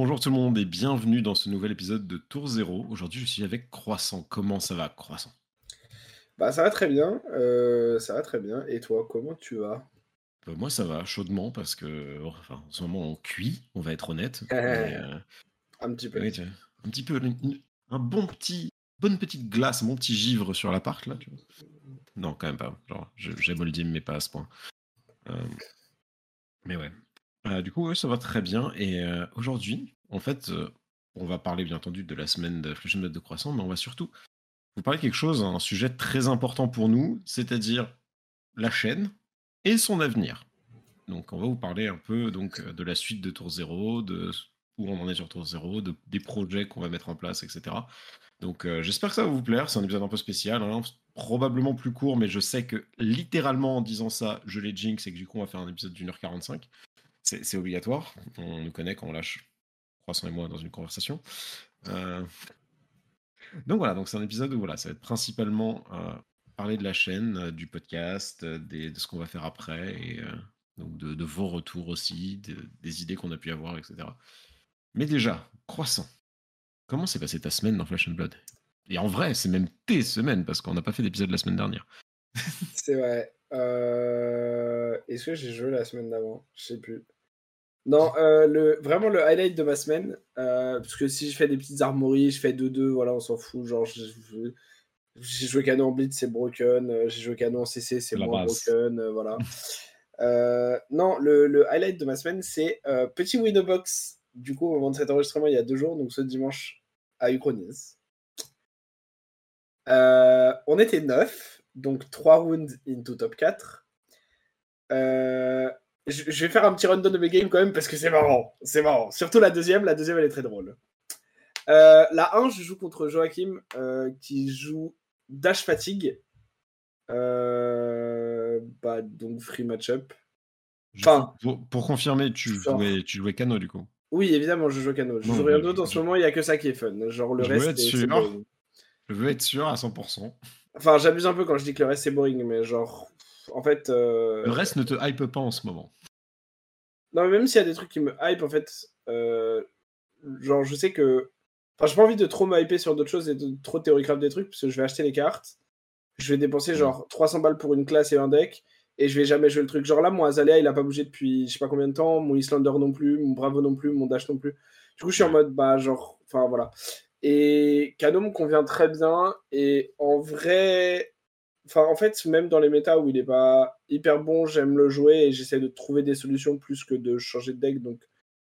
Bonjour tout le monde et bienvenue dans ce nouvel épisode de Tour Zéro. Aujourd'hui, je suis avec Croissant. Comment ça va, Croissant? Bah, ça va très bien. euh, ça va très bien. Et toi, comment tu vas? Bah, Moi, ça va chaudement parce que, enfin, en ce moment, on cuit, on va être honnête. Euh, Un petit peu. tu vois, un petit peu, un bon petit, bonne petite glace, un bon petit givre sur l'appart là. Tu vois. Non, quand même pas. Genre, j'aime le dire, mais pas à ce point. Euh, mais ouais. Euh, du coup, ouais, ça va très bien. Et euh, aujourd'hui, en fait, euh, on va parler bien entendu de la semaine de Mode de Croissant, mais on va surtout vous parler de quelque chose, un sujet très important pour nous, c'est-à-dire la chaîne et son avenir. Donc, on va vous parler un peu donc de la suite de Tour Zéro, de où on en est sur Tour Zéro, de, des projets qu'on va mettre en place, etc. Donc, j'espère que ça va vous plaire. C'est un épisode un peu spécial, hein, probablement plus court, mais je sais que littéralement en disant ça, je l'ai jinx et que du coup, on va faire un épisode d'une heure 45. C'est obligatoire. On nous connaît quand on lâche Croissant et moi dans une conversation. Euh, Donc voilà, donc c'est un épisode où voilà, ça va être principalement euh, parler de la chaîne, euh, du podcast, de ce qu'on va faire après, et donc de, vos retours aussi, de- des idées qu'on a pu avoir, etc. Mais déjà, Croissant, comment s'est passée ta semaine dans Flash and Blood? Et en vrai, c'est même tes semaines, parce qu'on n'a pas fait d'épisode la semaine dernière. C'est vrai. Est-ce que j'ai joué la semaine d'avant? Je sais plus. Non, euh, le... vraiment le highlight de ma semaine, euh, parce que si je fais des petites armories, je fais 2-2, voilà, on s'en fout. Genre, j'ai joué canon en blitz, c'est broken. euh, J'ai joué canon en CC, c'est moins base. broken. voilà. Non, le, le highlight de ma semaine, c'est petit window box. Du coup, au moment de cet enregistrement, il y a deux jours, donc ce dimanche à Uchronies. Euh, on était 9, donc 3 rounds into top 4. Euh, je, vais faire un petit rundown de mes games quand même parce que c'est marrant. C'est marrant. Surtout la deuxième, la deuxième elle est très drôle. Euh, la 1, je joue contre Joachim euh, qui joue Dash Fatigue. Euh, bah, donc free matchup. Enfin- pour, pour confirmer, tu jouais, tu jouais Cano du coup. Oui, évidemment, je joue Cano. Je Non, joue rien d'autre en ce moment, il n'y a que ça qui est fun. Genre le Je veux reste, être c'est- c'est sûr. Je veux être sûr à 100%. Enfin, j'abuse un peu quand je dis que le reste c'est boring, mais genre, en fait. euh, Le reste ne te hype pas en ce moment. Non, mais même s'il y a des trucs qui me hype, en fait, euh, genre, je sais que. Enfin, j'ai pas envie de trop me hyper sur d'autres choses et de trop théorigraphe des trucs, parce que je vais acheter les cartes, je vais dépenser genre 300 balles pour une classe et un deck, et je vais jamais jouer le truc. Genre là, mon Azalea, il a pas bougé depuis je sais pas combien de temps, mon Islander non plus, mon Bravo non plus, mon Dash non plus. Du coup, je suis en mode, bah, genre, enfin, voilà. Et Kano me convient très bien, et en vrai. Enfin, en fait, même dans les méta où il est pas hyper bon, j'aime le jouer et j'essaie de trouver des solutions plus que de changer de deck. Donc,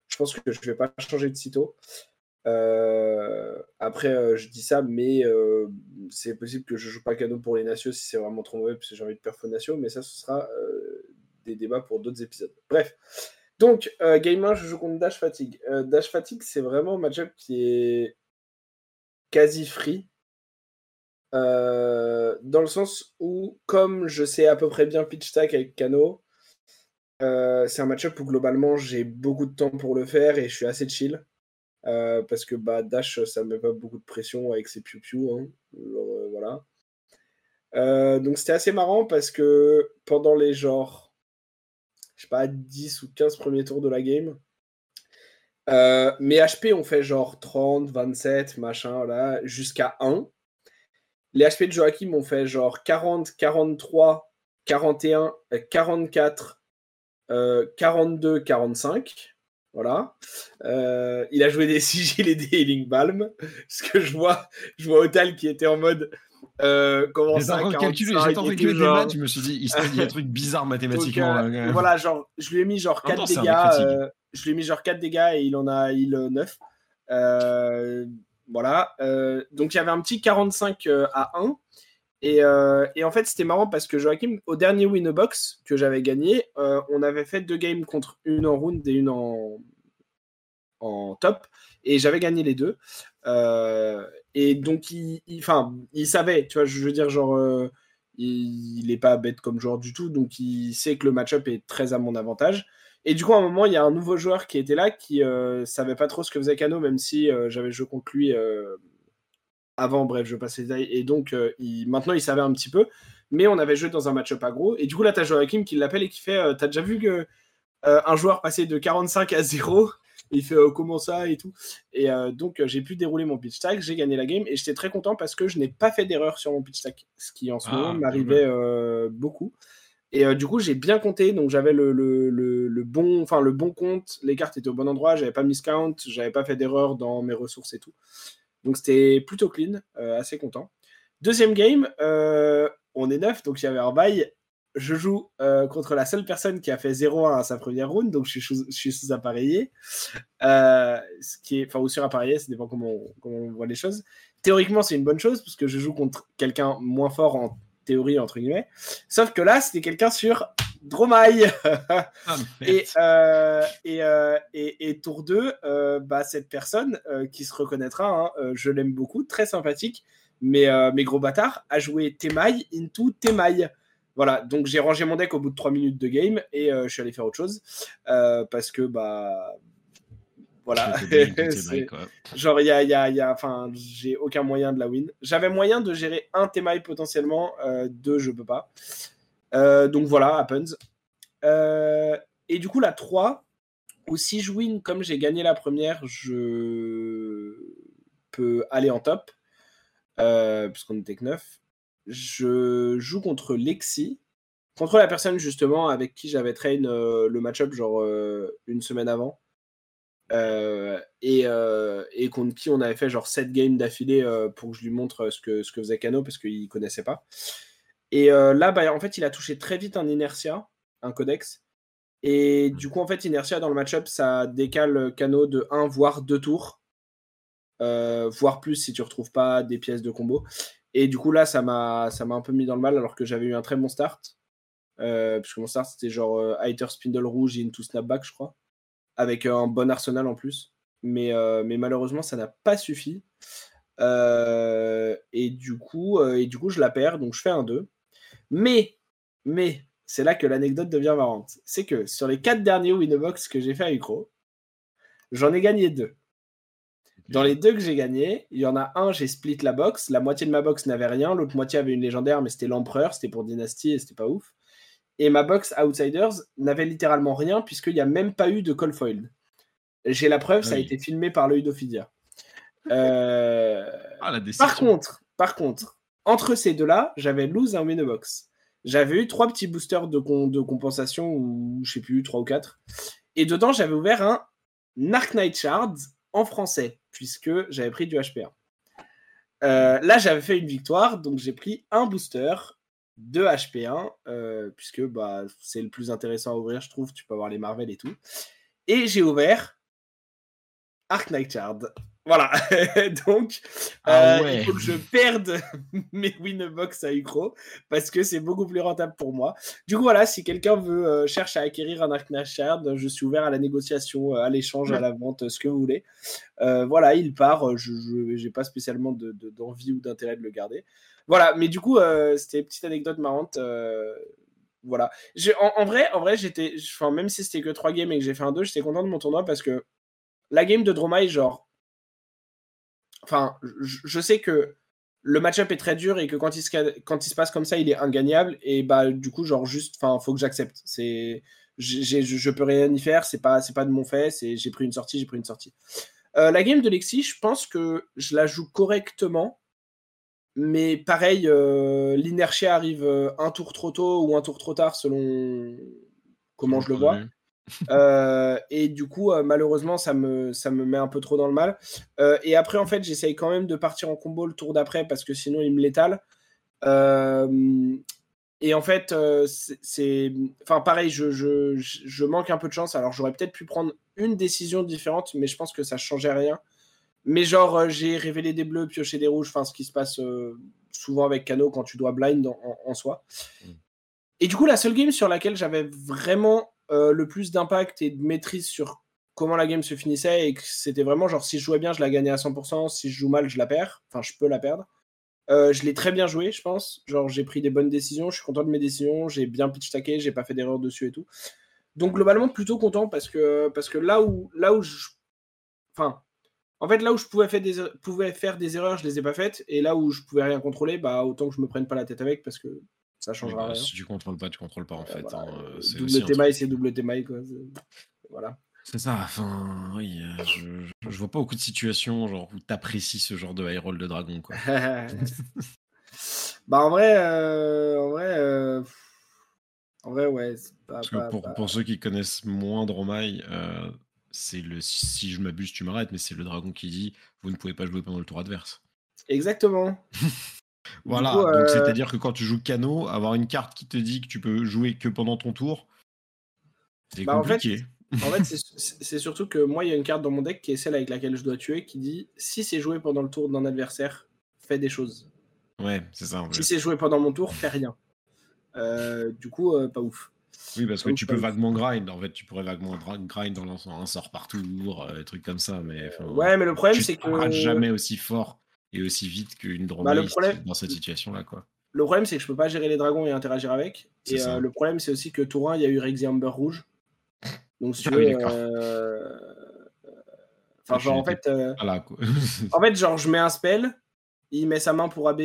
je pense que je vais pas changer de sitôt. Euh, après, euh, je dis ça, mais euh, c'est possible que je joue pas cadeau pour les Nations si c'est vraiment trop mauvais, parce que j'ai envie de perfo Natio, mais ça, ce sera des débats pour d'autres épisodes. Bref. Donc, game 1, je joue contre Dash Fatigue. Dash Fatigue, c'est vraiment un match-up qui est quasi free. Euh, dans le sens où, comme je sais à peu près bien pitch stack avec Kano, euh, c'est un match-up où globalement j'ai beaucoup de temps pour le faire et je suis assez chill. Euh, parce que bah, Dash, ça me met pas beaucoup de pression avec ses piou-piou. hein. Euh, voilà. Donc c'était assez marrant parce que pendant les genre, je sais pas, 10 ou 15 premiers tours de la game, mes HP ont fait genre 30, 27, machin, voilà, jusqu'à 1. Les HP de Joachim ont fait genre 40, 43, 41, euh, 44, euh, 42, 45. Voilà. Euh, il a joué des sigils et des healing balm. Ce que je vois, je vois Otal qui était en mode. Euh, comment ça calculer, 45 j'étais en train de et tout, calculer des genre. maths, je me suis dit, il y a un truc bizarre Donc, mathématiquement. euh, là, quand même. voilà, genre, je lui ai mis genre En même 4 temps, c'est un dégâts. euh, je lui ai mis genre 4 dégâts et il en a il 9. Voilà. Euh, donc il y avait un petit 45 euh, à 1. Et, euh, et en fait, c'était marrant parce que Joachim, au dernier Winbox que j'avais gagné, euh, on avait fait deux games contre une en round et une en, top. Et j'avais gagné les deux. Et donc, il, il- il savait, tu vois, je veux dire, genre, il n'est pas bête comme joueur du tout, donc il sait que le match-up est très à mon avantage. Et du coup, à un moment, il y a un nouveau joueur qui était là, qui euh, savait pas trop ce que faisait Kano, même si euh, j'avais joué contre lui euh, avant, bref, je passe les détails. Et donc, euh, il, maintenant, il savait un petit peu, mais on avait joué dans un match-up aggro. Et du coup, là, t'as Joachim qui l'appelle et qui fait T'as déjà vu que un joueur passé de 45 à 0 il fait euh, comment ça et tout. Et donc, j'ai pu dérouler mon pitch tag, j'ai gagné la game et j'étais très content parce que je n'ai pas fait d'erreur sur mon pitch tag, ce qui en ce moment ah, m'arrivait beaucoup. Et du coup, j'ai bien compté, donc j'avais le, le, le, bon, le bon compte, les cartes étaient au bon endroit, j'avais pas miscount, j'avais pas fait d'erreur dans mes ressources et tout. Donc c'était plutôt clean, assez content. Deuxième game, on est neuf, donc il y avait un bail je joue euh, contre la seule personne qui a fait 0-1 à sa première round, donc je suis, sous, appareillé. Euh, ce qui est, enfin, ou sur appareillé, ça dépend comment comment on voit les choses. Théoriquement, c'est une bonne chose, parce que je joue contre quelqu'un moins fort en théorie, entre guillemets. Sauf que là, c'était quelqu'un sur Dromaille. Ah, et, euh, et, et, tour 2, bah, cette personne qui se reconnaîtra, hein, je l'aime beaucoup, très sympathique, mais, mais gros bâtard, a joué Temaille into Temaille. Voilà, donc j'ai rangé mon deck au bout de 3 minutes de game et euh, je suis allé faire autre chose euh, parce que bah voilà. Genre, il y a, y a, y a, enfin, j'ai aucun moyen de la win. J'avais moyen de gérer un Temaille potentiellement, euh, deux, je peux pas. donc voilà, happens. et du coup, la 3, ou si je win comme j'ai gagné la première, je peux aller en top, puisqu'on était que 9 je joue contre Lexi, contre la personne justement avec qui j'avais train euh, le match-up genre euh, une semaine avant. Euh, et, contre qui on avait fait genre 7 games d'affilée pour que je lui montre ce que, ce que faisait Kano parce qu'il connaissait pas. Et là, bah, en fait, il a touché très vite un inertia, un codex. Et du coup, en fait, inertia dans le match-up, ça décale Kano de 1 voire 2 tours. voire plus si tu retrouves pas des pièces de combo. Et du coup, là, ça m'a, un peu mis dans le mal alors que j'avais eu un très bon start. Euh, puisque mon start, c'était genre euh, Hater Spindle Rouge Into Snapback, je crois. Avec un bon arsenal en plus. Mais, euh, malheureusement, ça n'a pas suffi. et, du coup, et du coup, je la perds, donc je fais un 2. Mais, mais, c'est là que l'anecdote devient marrante. C'est que sur les 4 derniers Winbox que j'ai fait à Ucro, j'en ai gagné 2. Dans les deux que j'ai gagnés, il y en a un, j'ai split la box. La moitié de ma box n'avait rien, l'autre moitié avait une légendaire, mais c'était l'empereur, c'était pour Dynasty et c'était pas ouf. Et ma box Outsiders n'avait littéralement rien, puisqu'il n'y a même pas eu de call foiled. J'ai la preuve, ça a été filmé par l'œil d'Ophidia. Euh, ah, par contre, par contre, entre ces deux-là, j'avais lose un win box. J'avais eu trois petits boosters de, de compensation, ou je sais plus, trois ou quatre. Et dedans, j'avais ouvert un Nark Knight Shard en français, puisque j'avais pris du HP1. Euh, là, j'avais fait une victoire, donc j'ai pris un booster de HP1, euh, puisque bah, c'est le plus intéressant à ouvrir, je trouve. Tu peux avoir les Marvel et tout. Et j'ai ouvert Ark Knight Shard. Voilà. Donc, ah euh, il faut que je perde mes Winbox à Ucro parce que c'est beaucoup plus rentable pour moi. Du coup, voilà, si quelqu'un veut euh, cherche à acquérir un Arknight Shard, je suis ouvert à la négociation, euh, à l'échange, à la vente, ce que vous voulez. voilà, il part. Je n'ai pas spécialement d'envie ou d'intérêt de le garder. Voilà, mais du coup, c'était une petite anecdote marrante voilà. En, en, vrai, en vrai j'étais, même si c'était que 3 games et que j'ai fait un 2, j'étais content de mon tournoi parce que la game de Dromai, genre, Enfin, je, sais que le match-up est très dur et que quand il, se, quand il se passe comme ça, il est ingagnable. Et bah, du coup, genre, juste, enfin, faut que j'accepte. C'est, je, je peux rien y faire. C'est pas, pas de mon fait. J'ai pris une sortie, j'ai pris une sortie. Euh, la game de Lexi, je pense que je la joue correctement. Mais pareil, euh, l'inertia arrive euh, un tour trop tôt ou un tour trop tard selon comment je le vois. Euh, et du coup, euh, malheureusement, ça me, ça me met un peu trop dans le mal. Et après, en fait, j'essaye quand même de partir en combo le tour d'après parce que sinon, il me l'étale. et en fait, c'est. Enfin, pareil, je, je, je, manque un peu de chance. Alors, j'aurais peut-être pu prendre une décision différente, mais je pense que ça changeait rien. Mais genre, j'ai révélé des bleus, pioché des rouges, enfin, ce qui se passe souvent avec Cano quand tu dois blind en, en soi. Mm. Et du coup, la seule game sur laquelle j'avais vraiment euh, le plus d'impact et de maîtrise sur comment la game se finissait et que c'était vraiment genre si je jouais bien, je la gagnais à 100%, si je joue mal, je la perds. Enfin, je peux la perdre. Euh, je l'ai très bien joué, je pense. Genre, j'ai pris des bonnes décisions, je suis content de mes décisions, j'ai bien pitch taqué, j'ai pas fait d'erreur dessus et tout. Donc, globalement, plutôt content parce que, parce que là où, là où je. Enfin, en fait, là où je pouvais faire, des, er-, pouvais faire des erreurs, je les ai pas faites. Et là où je pouvais rien contrôler, bah, autant que je me prenne pas la tête avec parce que ça changera bah, rien. Si tu contrôles pas, tu contrôles pas en fait. Hein, double T-mail, c'est double T-mail. Voilà. C'est ça, enfin, oui, euh, je, je, vois pas beaucoup de situations genre où t'apprécies ce genre de high roll de dragon, quoi. bah en vrai, euh, en vrai, euh, en vrai, ouais. Parce que pour, pour, ceux qui connaissent moins Dromai, c'est le si je m'abuse, tu m'arrêtes, mais c'est le dragon qui dit vous ne pouvez pas jouer pendant le tour adverse. Exactement. voilà, donc euh, c'est-à-dire que quand tu joues Cano, avoir une carte qui te dit que tu peux jouer que pendant ton tour, c'est bah, compliqué. En fait, c'est surtout que moi, il y a une carte dans mon deck qui est celle avec laquelle je dois tuer qui dit si c'est joué pendant le tour d'un adversaire, fais des choses. Ouais, c'est ça. Si c'est joué pendant mon tour, fais rien. Euh, du coup, euh, pas ouf. Oui, parce que tu peux vaguement grind. En fait, tu pourrais vaguement grind en lançant un sort par tour, des trucs comme ça. Mais, ouais, mais le problème, c'est que. jamais aussi fort et aussi vite qu'une bah, drone dans cette situation-là. quoi. Le problème, c'est que je peux pas gérer les dragons et interagir avec. Et euh, le problème, c'est aussi que tour 1, il y a eu Rexy Amber rouge. Donc, si tu veux. Euh, enfin, genre, en fait. Euh, en fait, genre, je mets un spell, il met sa main pour AB.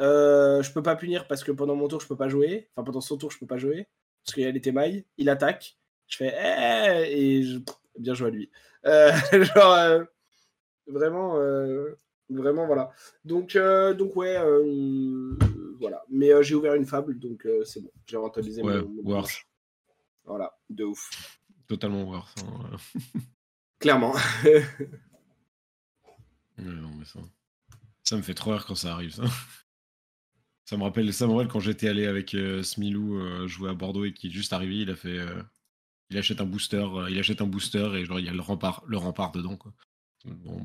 Euh, je peux pas punir parce que pendant mon tour, je peux pas jouer. Enfin, pendant son tour, je peux pas jouer. Parce qu'il y a les témailles. Il attaque. Je fais. Eh, et je... bien joué à lui. genre. vraiment. Vraiment, voilà. Donc, euh, donc ouais, euh, voilà. Mais euh, j'ai ouvert une fable, donc c'est bon. J'ai rentabilisé ouais, mon, Voilà, de ouf. Totalement worth. Hein, Clairement. non, mais ça... ça me fait trop rire quand ça arrive, ça. Ça me rappelle, ça me rappelle quand j'étais allé avec Smilou jouer à Bordeaux et qui est juste arrivé, il a fait, il achète un booster, il achète un booster et genre il y a le rempart, le rempart dedans quoi. Bon,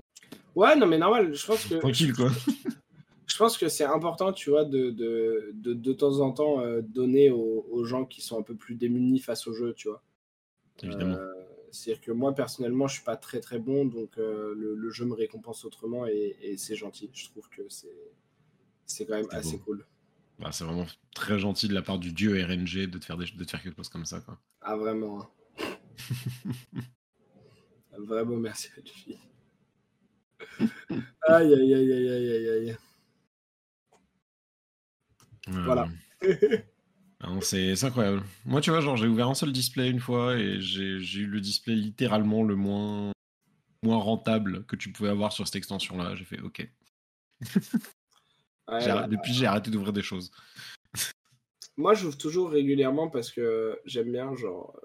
Ouais, non, mais normal. Je pense que. Tranquille, quoi. Je pense que c'est important, tu vois, de de, de, de temps en temps euh, donner aux, gens qui sont un peu plus démunis face au jeu, tu vois. Évidemment. Euh, c'est-à-dire que moi, personnellement, je suis pas très très bon, donc euh, le, jeu me récompense autrement et, et c'est gentil. Je trouve que c'est c'est quand même assez cool. Bah, c'est vraiment très gentil de la part du dieu RNG de te faire, des, de te faire quelque chose comme ça. Quoi. Ah, vraiment. Hein. vraiment, merci à lui aïe, aïe, aïe, aïe, aïe, aïe, Voilà. c'est incroyable. Moi, tu vois, genre, j'ai ouvert un seul display une fois et j'ai eu le display littéralement le moins, moins rentable que tu pouvais avoir sur cette extension-là. J'ai fait OK. Depuis, j'ai arrêté d'ouvrir des choses. Moi, j'ouvre toujours régulièrement parce que j'aime bien, genre,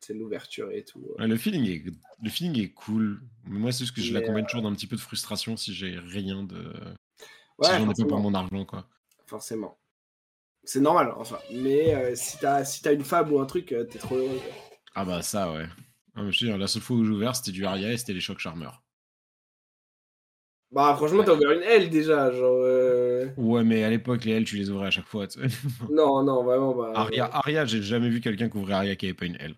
c'est l'ouverture et tout. le, feeling est, le feeling est cool. Mais moi, c'est juste que je l'accompagne toujours d'un petit peu de frustration si j'ai rien de. Ouais, si j'en ai pas pour mon argent, quoi. Forcément. C'est normal, enfin. Mais euh, si t'as si as une fable ou un truc, euh, t'es trop heureux. Ah bah ça, ouais. Ah, je la seule fois où j'ai ouvert, c'était du Aria et c'était les chocs charmeurs. Bah franchement, t'as ouvert une L déjà, genre. Euh. Ouais, mais à l'époque, les L, tu les ouvrais à chaque fois. non, non, vraiment. Bah, Aria, Aria j'ai jamais vu quelqu'un qui ouvrait Aria qui avait pas une L.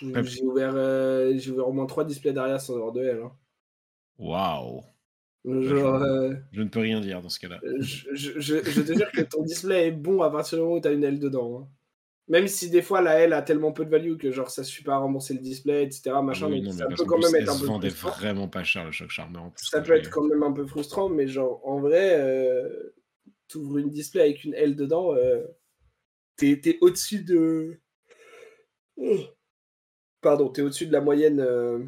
J'ai ouvert, euh, ouvert au moins 3 displays derrière sans avoir de L. Hein. Waouh! Euh, je, ne peux rien dire dans ce cas-là. Je, je, te jure que ton display est bon à partir du moment où tu as une L dedans. Hein. Même si des fois la L a tellement peu de value que genre ça suffit pas à rembourser le display, etc. Machin, ah ça peut quand même être un peu frustrant. vraiment pas cher le choc charmeur. ça peut être quand même un peu frustrant, mais genre en vrai, euh, tu ouvres une display avec une L dedans, euh, t'es es, au-dessus de. Pardon, tu es au-dessus de la moyenne euh,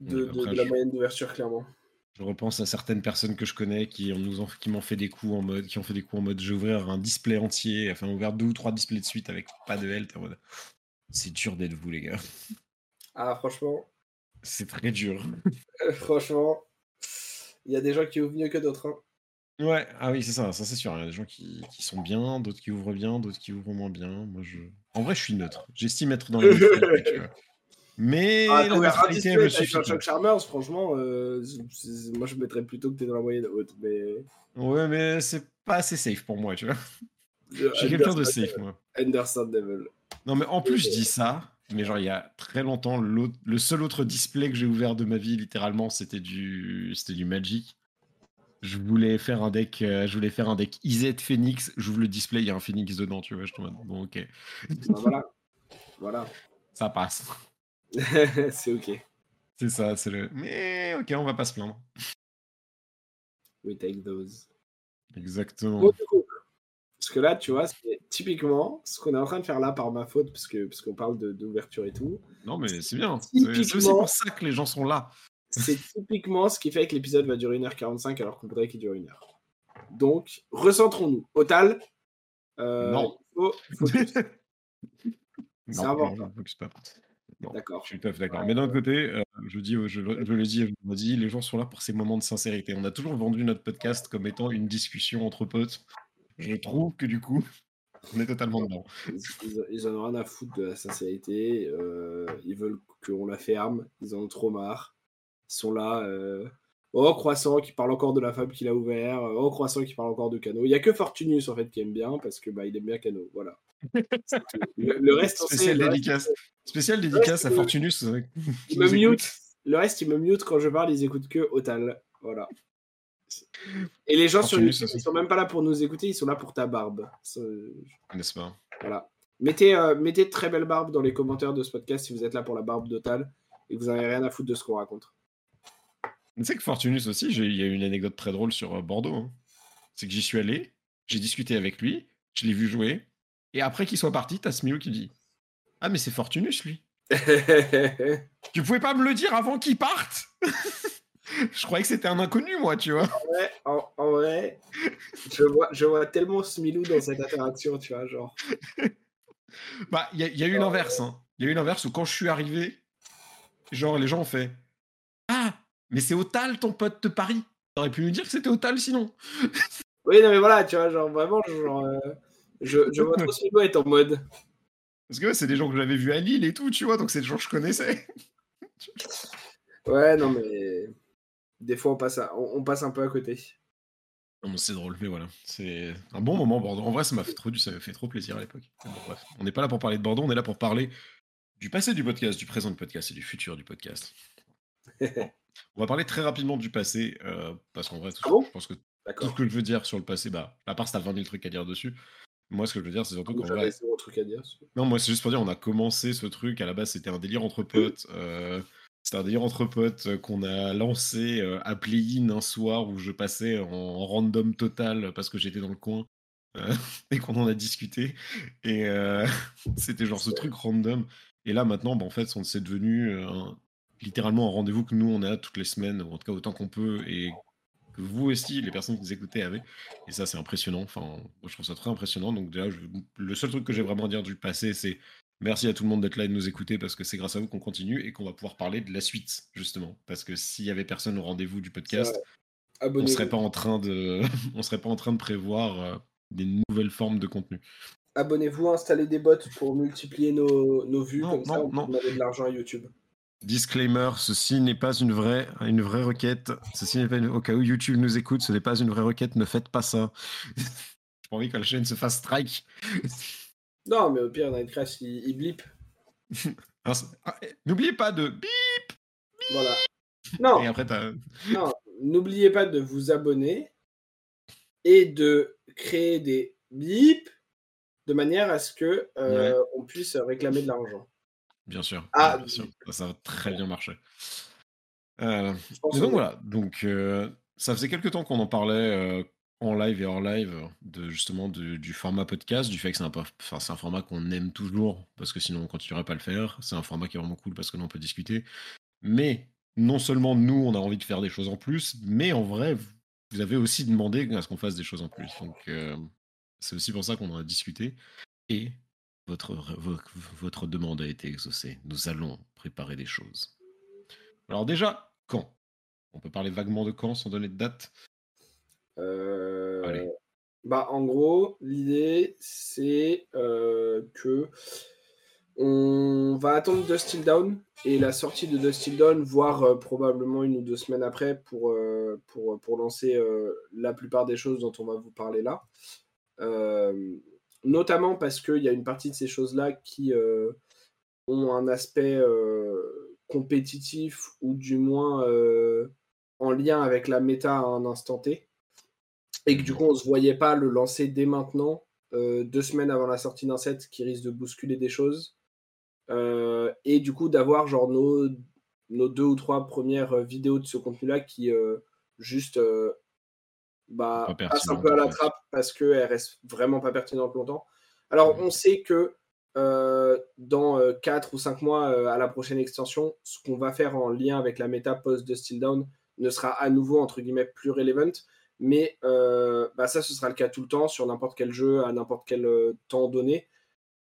de, la moyenne d'ouverture, clairement. Je repense à certaines personnes que je connais qui nous ont, qui m'ont fait des coups en mode, qui ont fait des coups en mode, j'ai ouvert un display entier, enfin ouvert deux ou trois displays de suite avec pas de health. C'est dur d'être vous les gars. Ah franchement. C'est très dur. Euh, franchement, il y a des gens qui ouvrent mieux que d'autres. Hein. Ouais, ah oui, c'est ça, ça c'est sûr. Il y a des gens qui, qui sont bien, d'autres qui ouvrent bien, d'autres qui ouvrent moins bien. Moi, je... En vrai, je suis neutre. J'estime être dans le Mais ah, la neutralité me suffit. Charmers, franchement, euh, moi je mettrais plutôt que tu es dans la moyenne haute. Mais... Ouais, mais c'est pas assez safe pour moi, tu vois. Je suis quelqu'un de safe, moi. Anderson Devil. Non, mais en plus, je dis ça, mais genre, il y a très longtemps, le seul autre display que j'ai ouvert de ma vie, littéralement, c'était du... du Magic je voulais faire un deck, euh, je voulais faire un deck IZ Phoenix, j'ouvre le display, il y a un Phoenix dedans, tu vois, je te bon ok. Bah, voilà. voilà. Ça passe. c'est ok. C'est ça, c'est le. Mais ok, on va pas se plaindre. We take those. Exactement. Parce que là, tu vois, typiquement, ce qu'on est en train de faire là par ma faute, parce que parce qu'on parle d'ouverture et tout. Non, mais c'est bien. C'est aussi pour ça que les gens sont là. C'est typiquement ce qui fait que l'épisode va durer 1h45 alors qu'on voudrait qu'il dure une heure. Donc, recentrons-nous. Otal. Euh, non. Faut, c'est D'accord. Je suis tout à fait d'accord. Mais d'un autre côté, euh, je, dis, je, je, le dis, je le dis, les gens sont là pour ces moments de sincérité. On a toujours vendu notre podcast comme étant une discussion entre potes. Je trouve que du coup, on est totalement dedans. Ils, en ont rien à foutre de la sincérité. Euh, ils veulent qu'on la ferme. Ils en ont trop marre. Ils sont là. Euh, oh, Croissant qui parle encore de la femme qu'il a ouvert. Oh, Croissant qui parle encore de Cano. Il n'y a que Fortunus en fait qui aime bien parce que bah, il aime bien Cano. Voilà. Le, reste, spécial dédicace. Spécial dédicace à Fortunus. Il me mute. Le reste, il me mute quand je parle. Ils écoutent que Otal. Voilà. Et les gens sur YouTube, ils sont même pas là pour nous écouter, ils sont là pour ta barbe. N'est-ce pas? Voilà. Mettez, euh, mettez de très belles barbes dans les commentaires de ce podcast si vous êtes là pour la barbe d'Otal et que vous n'avez rien à foutre de ce qu'on raconte. Tu sais que Fortunus aussi, il y a une anecdote très drôle sur euh, Bordeaux. Hein. C'est que j'y suis allé, j'ai discuté avec lui, je l'ai vu jouer, et après qu'il soit parti, t'as Smilou qui dit Ah, mais c'est Fortunus, lui. tu pouvais pas me le dire avant qu'il parte? Je croyais que c'était un inconnu, moi, tu vois. En vrai, je, vois, je vois tellement Smilou dans cette interaction, tu vois, genre. Bah, il y, a eu l'inverse. Hein. Il y a eu l'inverse où quand je suis arrivé, genre, les gens ont fait Ah, mais c'est Otal, ton pote de Paris. T'aurais pu nous dire que c'était Otal sinon. oui, non, mais voilà, tu vois, genre, vraiment, genre, euh, je, je vois trop Smilou être en mode. Parce que c'est des gens que j'avais vus à Lille et tout, tu vois, donc c'est des gens que je connaissais. ouais, non, mais des fois, on passe, on, passe un peu à côté. c'est drôle, mais voilà. C'est un bon moment, Bordeaux. En vrai, ça m'a fait trop, ça fait trop plaisir à l'époque. on n'est pas là pour parler de Bordeaux, on est là pour parler du passé du podcast, du présent du podcast et du futur du podcast. on va parler très rapidement du passé, euh, parce qu'en vrai, ah je pense que tout ce que je veux dire sur le passé, bah, à part si t'as 20 000 trucs à dire dessus, moi, ce que je veux dire, c'est surtout qu'en vrai. Truc à dire, non, moi, c'est juste pour dire, on a commencé ce truc. À la base, c'était un délire entre potes. Euh, c'était un délire entre potes euh, qu'on a lancé euh, à Play-in un soir où je passais en random total parce que j'étais dans le coin euh, et qu'on en a discuté. Et c'était genre ce truc random. Et là, maintenant, bah, en fait, c'est devenu littéralement un rendez-vous que nous, on a toutes les semaines, ou en tout cas autant qu'on peut, et que vous aussi, les personnes qui nous écoutez, avez. Et ça, c'est impressionnant. Enfin, je trouve ça très impressionnant. Donc, déjà, le seul truc que j'ai vraiment à dire du passé, c'est Merci à tout le monde d'être là et de nous écouter parce que c'est grâce à vous qu'on continue et qu'on va pouvoir parler de la suite, justement. Parce que s'il y avait personne au rendez-vous du podcast, on serait pas en train de, on serait pas en train de prévoir euh, des nouvelles formes de contenu. Abonnez-vous, installez des bots pour multiplier nos, vues, comme ça on peut de l'argent à YouTube. Disclaimer, ceci n'est pas une vraie, une vraie requête. Ceci n'est pas au cas où YouTube nous écoute, ce n'est pas une vraie requête, ne faites pas ça. J'ai pas envie que la chaîne se fasse strike. Non, mais au pire, Nightcrash, il, il blip. Ah, eh, n'oubliez pas de bip, Voilà. Non. Et après, non, n'oubliez pas de vous abonner et de créer des bips de manière à ce que euh, on puisse réclamer de l'argent. Bien sûr. Ah, bien sûr. Ça, va très bien marcher. Euh, donc voilà, donc euh, ça faisait quelques temps qu'on en parlait en live et hors live de justement du format podcast, du fait que c'est un, enfin, un format qu'on aime toujours parce que sinon on continuerait pas à le faire. C'est un format qui est vraiment cool parce que là on peut discuter. Mais non seulement nous on a envie de faire des choses en plus, mais en vrai vous avez aussi demandé à ce qu'on fasse des choses en plus. Donc euh, c'est aussi pour ça qu'on en a discuté et votre, votre demande a été exaucée. Nous allons préparer des choses. Alors déjà, quand? On peut parler vaguement de quand sans donner de date? Euh, bah, en gros, l'idée, c'est euh, que on va attendre Dust Down et la sortie de Dust Down, voire euh, probablement une ou deux semaines après pour, pour, pour lancer la plupart des choses dont on va vous parler là. Notamment parce qu'il y a une partie de ces choses-là qui ont un aspect compétitif ou du moins en lien avec la méta à un instant T et que du coup on ne se voyait pas le lancer dès maintenant, euh, deux semaines avant la sortie d'un set qui risque de bousculer des choses. Euh, et du coup d'avoir genre nos, deux ou trois premières vidéos de ce contenu-là qui euh, juste bah, passent un peu à la trappe parce qu'elles restent vraiment pas pertinentes longtemps. Alors, on sait que dans 4 ou 5 mois à la prochaine extension, ce qu'on va faire en lien avec la méta post de Still Down ne sera à nouveau, entre guillemets, plus relevant. Mais bah, ça, ce sera le cas tout le temps sur n'importe quel jeu, à n'importe quel temps donné.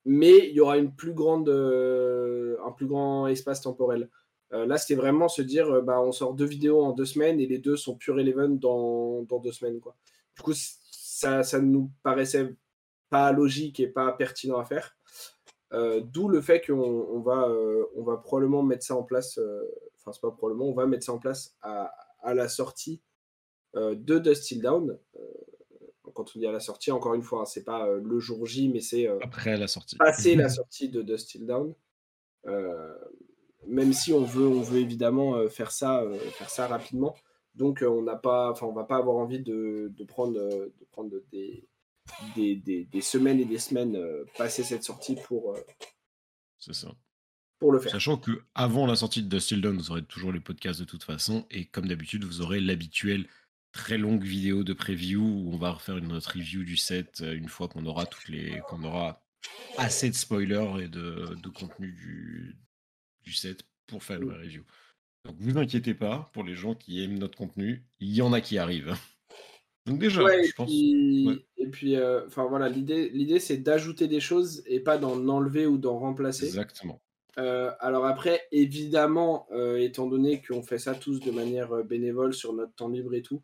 Mais il y aura une plus grande, un plus grand espace temporel. Là, c'était vraiment se dire, bah, on sort deux vidéos en deux semaines et les deux sont plus relevant dans, dans deux semaines. Quoi. Du coup, ça, ça nous paraissait pas logique et pas pertinent à faire. Euh, d'où le fait qu'on va, euh, on va probablement mettre ça en place, euh, enfin c'est pas probablement, on va mettre ça en place à, la sortie de Dust Down. quand on dit à la sortie, encore une fois, hein, c'est pas le jour J, mais c'est après la sortie. Passer la sortie de Dust Down. Même si on veut, on veut évidemment faire ça, faire ça rapidement. Donc on n'a pas, enfin on va pas avoir envie de, de prendre, de prendre des, des, semaines et des semaines euh, passer cette sortie pour, euh, C'est ça. pour le faire. Sachant que avant la sortie de Dust Dawn, vous aurez toujours les podcasts de toute façon, et comme d'habitude, vous aurez l'habituelle très longue vidéo de preview où on va refaire une autre review du set euh, une fois qu'on aura toutes les qu'on aura assez de spoilers et de, de contenu du, du set pour faire le review. Donc vous inquiétez pas, pour les gens qui aiment notre contenu, il y en a qui arrivent. Donc déjà, je pense. Et puis, euh, enfin voilà, l'idée, l'idée c'est d'ajouter des choses et pas d'en enlever ou d'en remplacer. Exactement. Euh, alors après, évidemment, euh, étant donné qu'on fait ça tous de manière bénévole sur notre temps libre et tout,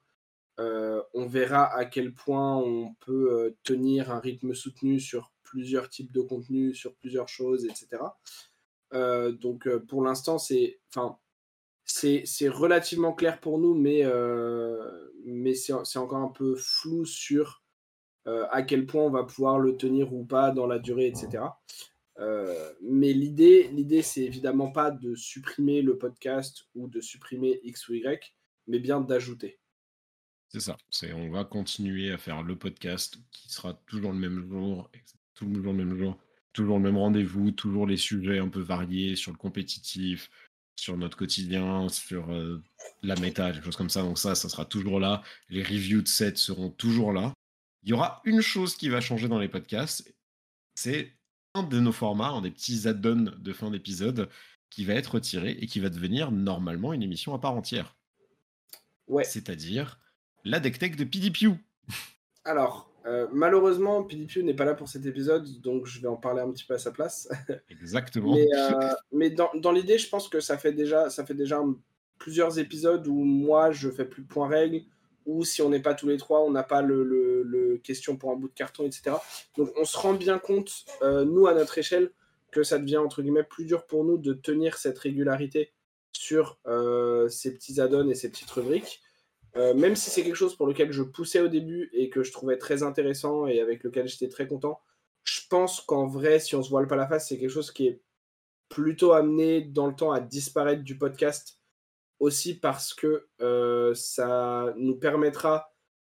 on verra à quel point on peut tenir un rythme soutenu sur plusieurs types de contenus, sur plusieurs choses, etc. donc pour l'instant, c'est, enfin, c'est, relativement clair pour nous, mais mais c'est encore un peu flou sur euh, à quel point on va pouvoir le tenir ou pas dans la durée, etc. Euh, mais l'idée, l'idée, c'est évidemment pas de supprimer le podcast ou de supprimer X ou Y, mais bien d'ajouter. C'est ça. C'est, on va continuer à faire le podcast qui sera toujours le même jour, toujours le même jour, toujours le même rendez-vous, toujours les sujets un peu variés sur le compétitif, sur notre quotidien, sur euh, la méta, des choses comme ça. Donc ça, ça sera toujours là. Les reviews de sets seront toujours là. Il y aura une chose qui va changer dans les podcasts. C'est un de nos formats, un des petits add-ons de fin d'épisode qui va être retiré et qui va devenir normalement une émission à part entière. Ouais. C'est-à-dire la deck tech de PDPU. Alors, euh, malheureusement, PDPU n'est pas là pour cet épisode, donc je vais en parler un petit peu à sa place. Exactement. mais, euh, dans, l'idée, je pense que ça fait déjà, ça fait déjà plusieurs épisodes où moi, je fais plus point règle, ou si on n'est pas tous les trois, on n'a pas le, question pour un bout de carton, etc. Donc on se rend bien compte, euh, nous, à notre échelle, que ça devient, entre guillemets, plus dur pour nous de tenir cette régularité sur ces petits add-ons et ces petites rubriques. Euh, même si c'est quelque chose pour lequel je poussais au début et que je trouvais très intéressant et avec lequel j'étais très content, je pense qu'en vrai, si on se voile pas la face, c'est quelque chose qui est plutôt amené dans le temps à disparaître du podcast aussi parce que euh, ça nous permettra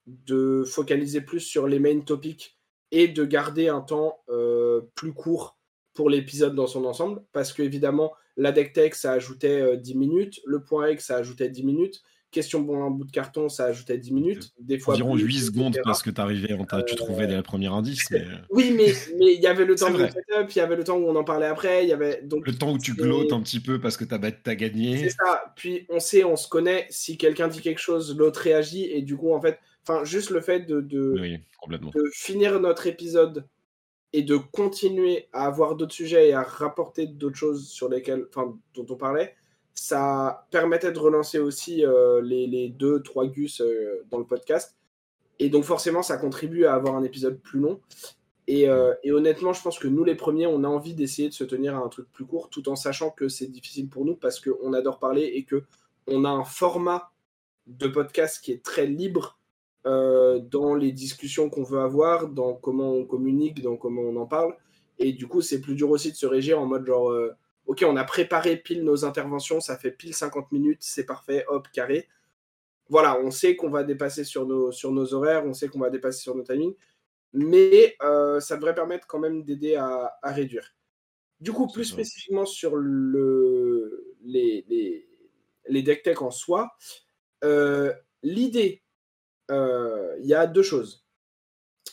de focaliser plus sur les main topics et de garder un temps euh, plus court pour l'épisode dans son ensemble. Parce que évidemment la deck tech ça ajoutait 10 minutes, le point X ça ajoutait 10 minutes question pour un bout de carton, ça ajoutait 10 minutes. Des fois Environ 8 secondes parce que tu arrivais, tu trouvais dès la première indice. Mais... Euh, oui, mais il y avait le temps de setup, il y avait le temps où on en parlait après, il y avait donc le temps où tu glottes un petit peu parce que tu as, gagné. C'est ça. Puis on sait, on se connaît. Si quelqu'un dit quelque chose, l'autre réagit et du coup en fait, enfin juste le fait de, de, de finir notre épisode et de continuer à avoir d'autres sujets et à rapporter d'autres choses sur lesquelles, enfin dont on parlait ça permettait de relancer aussi euh, les, deux, trois gus euh, dans le podcast. Et donc forcément, ça contribue à avoir un épisode plus long. Euh, et, honnêtement, je pense que nous, les premiers, on a envie d'essayer de se tenir à un truc plus court, tout en sachant que c'est difficile pour nous parce qu'on adore parler et que on a un format de podcast qui est très libre dans les discussions qu'on veut avoir, dans comment on communique, dans comment on en parle. Et du coup, c'est plus dur aussi de se régir en mode genre ok, on a préparé pile nos interventions, ça fait pile 50 minutes, c'est parfait, hop, carré. Voilà, on sait qu'on va dépasser sur nos, sur nos horaires, on sait qu'on va dépasser sur nos timings, mais euh, ça devrait permettre quand même d'aider à, réduire. Du coup, plus spécifiquement sur le, les, les, les deck tech en soi, euh, l'idée, euh, il y a deux choses.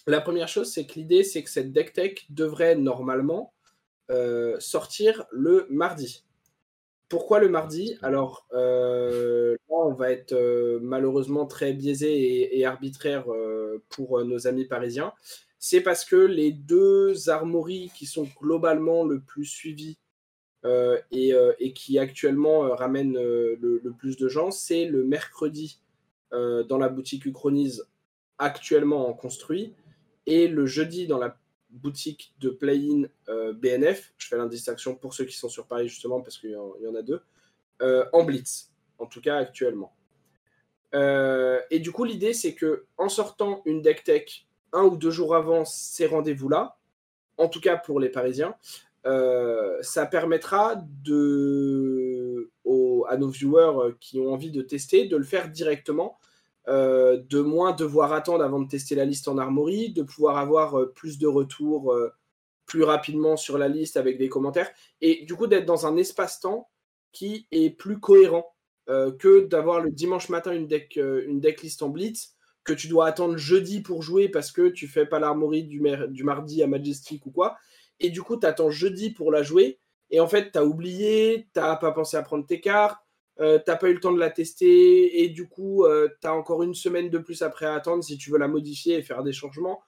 La première chose, c'est que l'idée, c'est que cette deck tech devrait normalement sortir le mardi. Pourquoi le mardi? Alors, euh, là, on va être euh, malheureusement très biaisé et, arbitraire euh, pour nos amis parisiens. C'est parce que les deux armories qui sont globalement le plus suivies et, qui actuellement ramènent le, plus de gens, c'est le mercredi dans la boutique Uchronise actuellement en construit et le jeudi dans la boutique de play-in euh, BNF, je fais l'indistinction pour ceux qui sont sur Paris justement parce qu'il y, en a deux, euh, en blitz, en tout cas actuellement. Euh, et du coup, l'idée c'est que en sortant une deck tech un ou deux jours avant ces rendez-vous-là, en tout cas pour les Parisiens, ça permettra de, à nos viewers qui ont envie de tester de le faire directement euh, de moins devoir attendre avant de tester la liste en armory, de pouvoir avoir euh, plus de retours euh, plus rapidement sur la liste avec des commentaires, et du coup d'être dans un espace-temps qui est plus cohérent que d'avoir le dimanche matin une deck, une list en blitz, que tu dois attendre jeudi pour jouer parce que tu fais pas l'armory du, mardi à Majestic ou quoi, et du coup tu jeudi pour la jouer, et en fait tu as oublié, tu pas pensé à prendre tes cartes, euh, t'as pas eu le temps de la tester et du coup, euh, tu as encore une semaine de plus après à attendre si tu veux la modifier et faire des changements.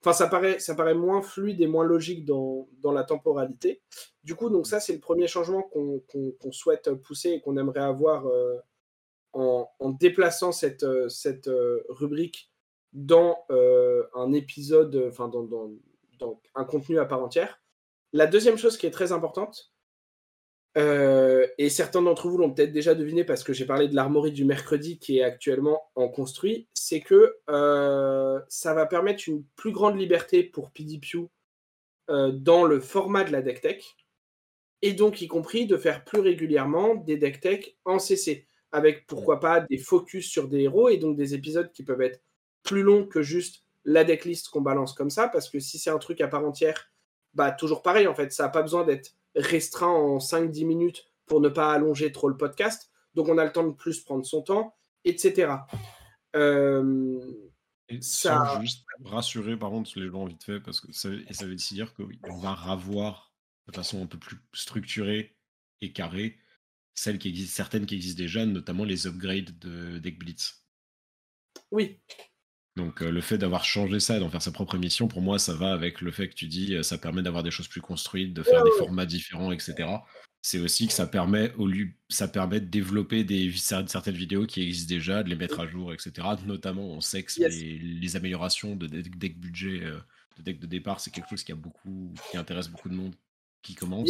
Enfin, ça paraît, moins fluide et moins logique dans, la temporalité. Du coup, donc ça, c'est le premier changement qu'on souhaite pousser et qu'on aimerait avoir euh, en, déplaçant cette, rubrique dans un épisode, enfin, dans un contenu à part entière. La deuxième chose qui est très importante, euh, et certains d'entre vous l'ont peut-être déjà deviné parce que j'ai parlé de l'armorie du mercredi qui est actuellement en construit, c'est que euh, ça va permettre une plus grande liberté pour PDPU euh, dans le format de la deck tech, et donc y compris de faire plus régulièrement des deck tech en CC, avec pourquoi pas des focus sur des héros, et donc des épisodes qui peuvent être plus longs que juste la decklist qu'on balance comme ça, parce que si c'est un truc à part entière, bah toujours pareil en fait, ça n'a pas besoin d'être restreint en 5-10 minutes pour ne pas allonger trop le podcast. Donc on a le temps de plus prendre son temps, etc. Euh, ça... juste rassurer par contre les gens vite fait, parce que ça, et ça veut dire qu'on va revoir de façon un peu plus structurée et carrée celles qui existent, certaines qui existent déjà, notamment les upgrades de Deck Blitz. Oui, donc euh, le fait d'avoir changé ça et d'en faire sa propre émission, pour moi, ça va avec le fait que tu dis, euh, ça permet d'avoir des choses plus construites, de faire des formats différents, etc. C'est aussi que ça permet, au lieu, ça permet de développer des, certaines vidéos qui existent déjà, de les mettre à jour, etc. Notamment, on sait que les, améliorations de deck budget, euh, de deck de départ, c'est quelque chose qui a beaucoup, qui intéresse beaucoup de monde qui commence.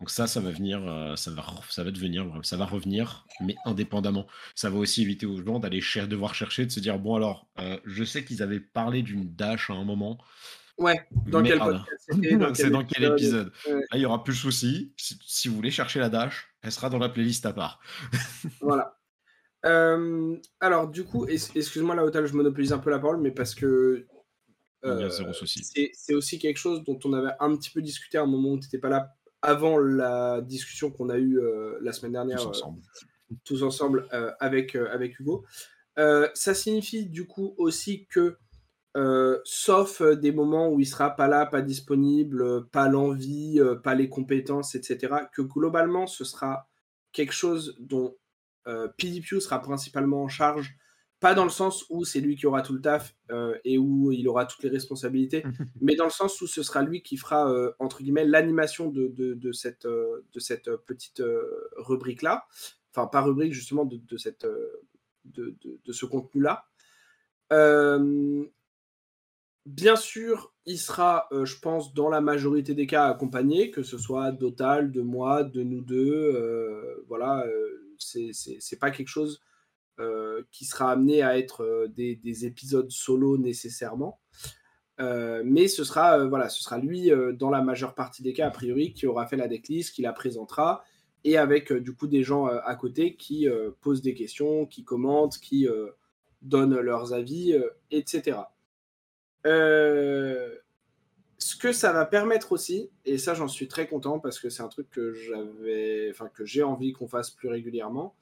Donc ça, ça va venir, euh, ça va, ça va devenir, ça va revenir, mais indépendamment. Ça va aussi éviter aux gens d'aller devoir chercher, de se dire bon alors, euh, je sais qu'ils avaient parlé d'une dash à un moment. Ouais. Dans quel C'est dans quel épisode Là, il y aura plus de soucis. Si, vous voulez chercher la dash, elle sera dans la playlist à part. voilà. Euh, alors du coup, excuse-moi là, je monopolise un peu la parole, mais parce que euh, c'est aussi quelque chose dont on avait un petit peu discuté à un moment où tu n'étais pas là avant la discussion qu'on a eue euh, la semaine dernière. Tous euh, ensemble. tous ensemble avec, avec Hugo. ça signifie du coup aussi que, sauf des moments où il sera pas là, pas disponible, pas l'envie, pas les compétences, etc., que globalement ce sera quelque chose dont PDPU sera principalement en charge pas dans le sens où c'est lui qui aura tout le taf euh, et où il aura toutes les responsabilités, mais dans le sens où ce sera lui qui fera, euh, entre guillemets, l'animation de, de, cette, euh, de cette petite rubrique-là. Enfin, pas rubrique, justement, de, de cette, de, de, ce contenu-là. bien sûr, il sera, je pense, dans la majorité des cas accompagné, que ce soit d'Otal, de moi, de nous deux. voilà, c'est pas quelque chose euh, qui sera amené à être euh, des, épisodes solo nécessairement. Euh, mais ce sera, voilà, ce sera lui, dans la majeure partie des cas, a priori, qui aura fait la decklist, qui la présentera, et avec du coup des gens à côté qui posent des questions, qui commentent, qui donnent leurs avis, etc. ce que ça va permettre aussi, et ça j'en suis très content parce que c'est un truc que j'avais, enfin que j'ai envie qu'on fasse plus régulièrement,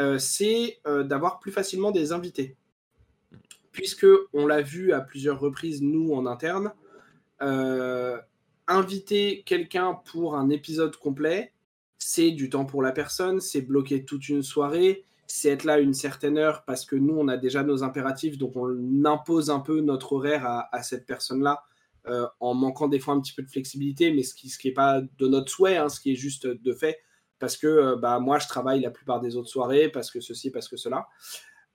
euh, c'est euh, d'avoir plus facilement des invités. puisque on l'a vu à plusieurs reprises, nous, en interne, euh, inviter quelqu'un pour un épisode complet, c'est du temps pour la personne, c'est bloquer toute une soirée, c'est être là une certaine heure parce que nous, on a déjà nos impératifs, donc on impose un peu notre horaire à, cette personne-là en manquant des fois un petit peu de flexibilité, mais ce qui n'est pas de notre souhait, hein, ce qui est juste de fait, parce que euh, bah, moi, je travaille la plupart des autres soirées, parce que ceci, parce que cela.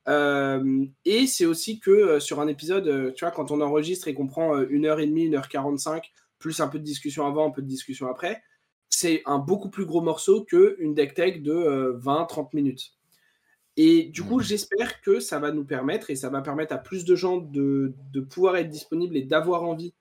Euh, et c'est aussi que sur un épisode, tu vois, quand on enregistre et qu'on prend une heure et demie, une heure 45, plus un peu de discussion avant, un peu de discussion après, c'est un beaucoup plus gros morceau qu'une deck tech de 20-30 minutes. Et du coup, mmh. j'espère que ça va nous permettre, et ça va permettre à plus de gens de, pouvoir être disponibles et d'avoir envie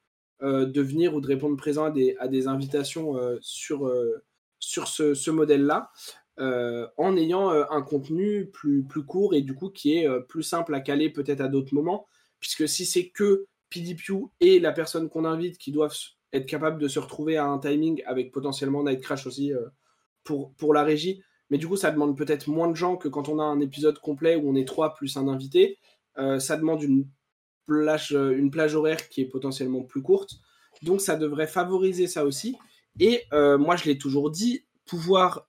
euh, de venir ou de répondre présent à des, à des invitations euh, sur, euh, sur ce, modèle-là, en ayant un contenu plus, plus court et du coup qui est plus simple à caler peut-être à d'autres moments, puisque si c'est que PDPU et la personne qu'on invite qui doivent être capables de se retrouver à un timing avec potentiellement Night Crash aussi pour, pour la régie, mais du coup, ça demande peut-être moins de gens que quand on a un épisode complet où on est trois plus un invité. Euh, ça demande une plage, euh, une plage horaire qui est potentiellement plus courte. Donc, ça devrait favoriser ça aussi. Et euh, moi, je l'ai toujours dit, pouvoir,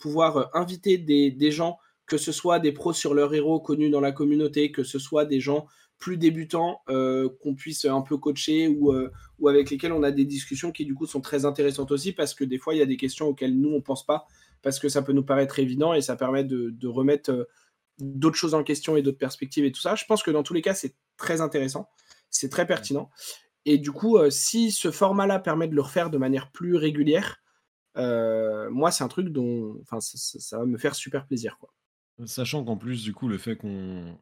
pouvoir inviter des, gens, que ce soit des pros sur leur héros connus dans la communauté, que ce soit des gens plus débutants qu'on puisse un peu coacher ou, ou avec lesquels on a des discussions qui du coup sont très intéressantes aussi parce que des fois il y a des questions auxquelles nous on pense pas parce que ça peut nous paraître évident et ça permet de, remettre euh, d'autres choses en question et d'autres perspectives et tout ça. Je pense que dans tous les cas, c'est très intéressant, c'est très pertinent. Et du coup, euh, si ce format-là permet de le refaire de manière plus régulière, euh, moi, c'est un truc dont enfin, ça, va me faire super plaisir. Quoi. Sachant qu'en plus, du coup, le fait qu'on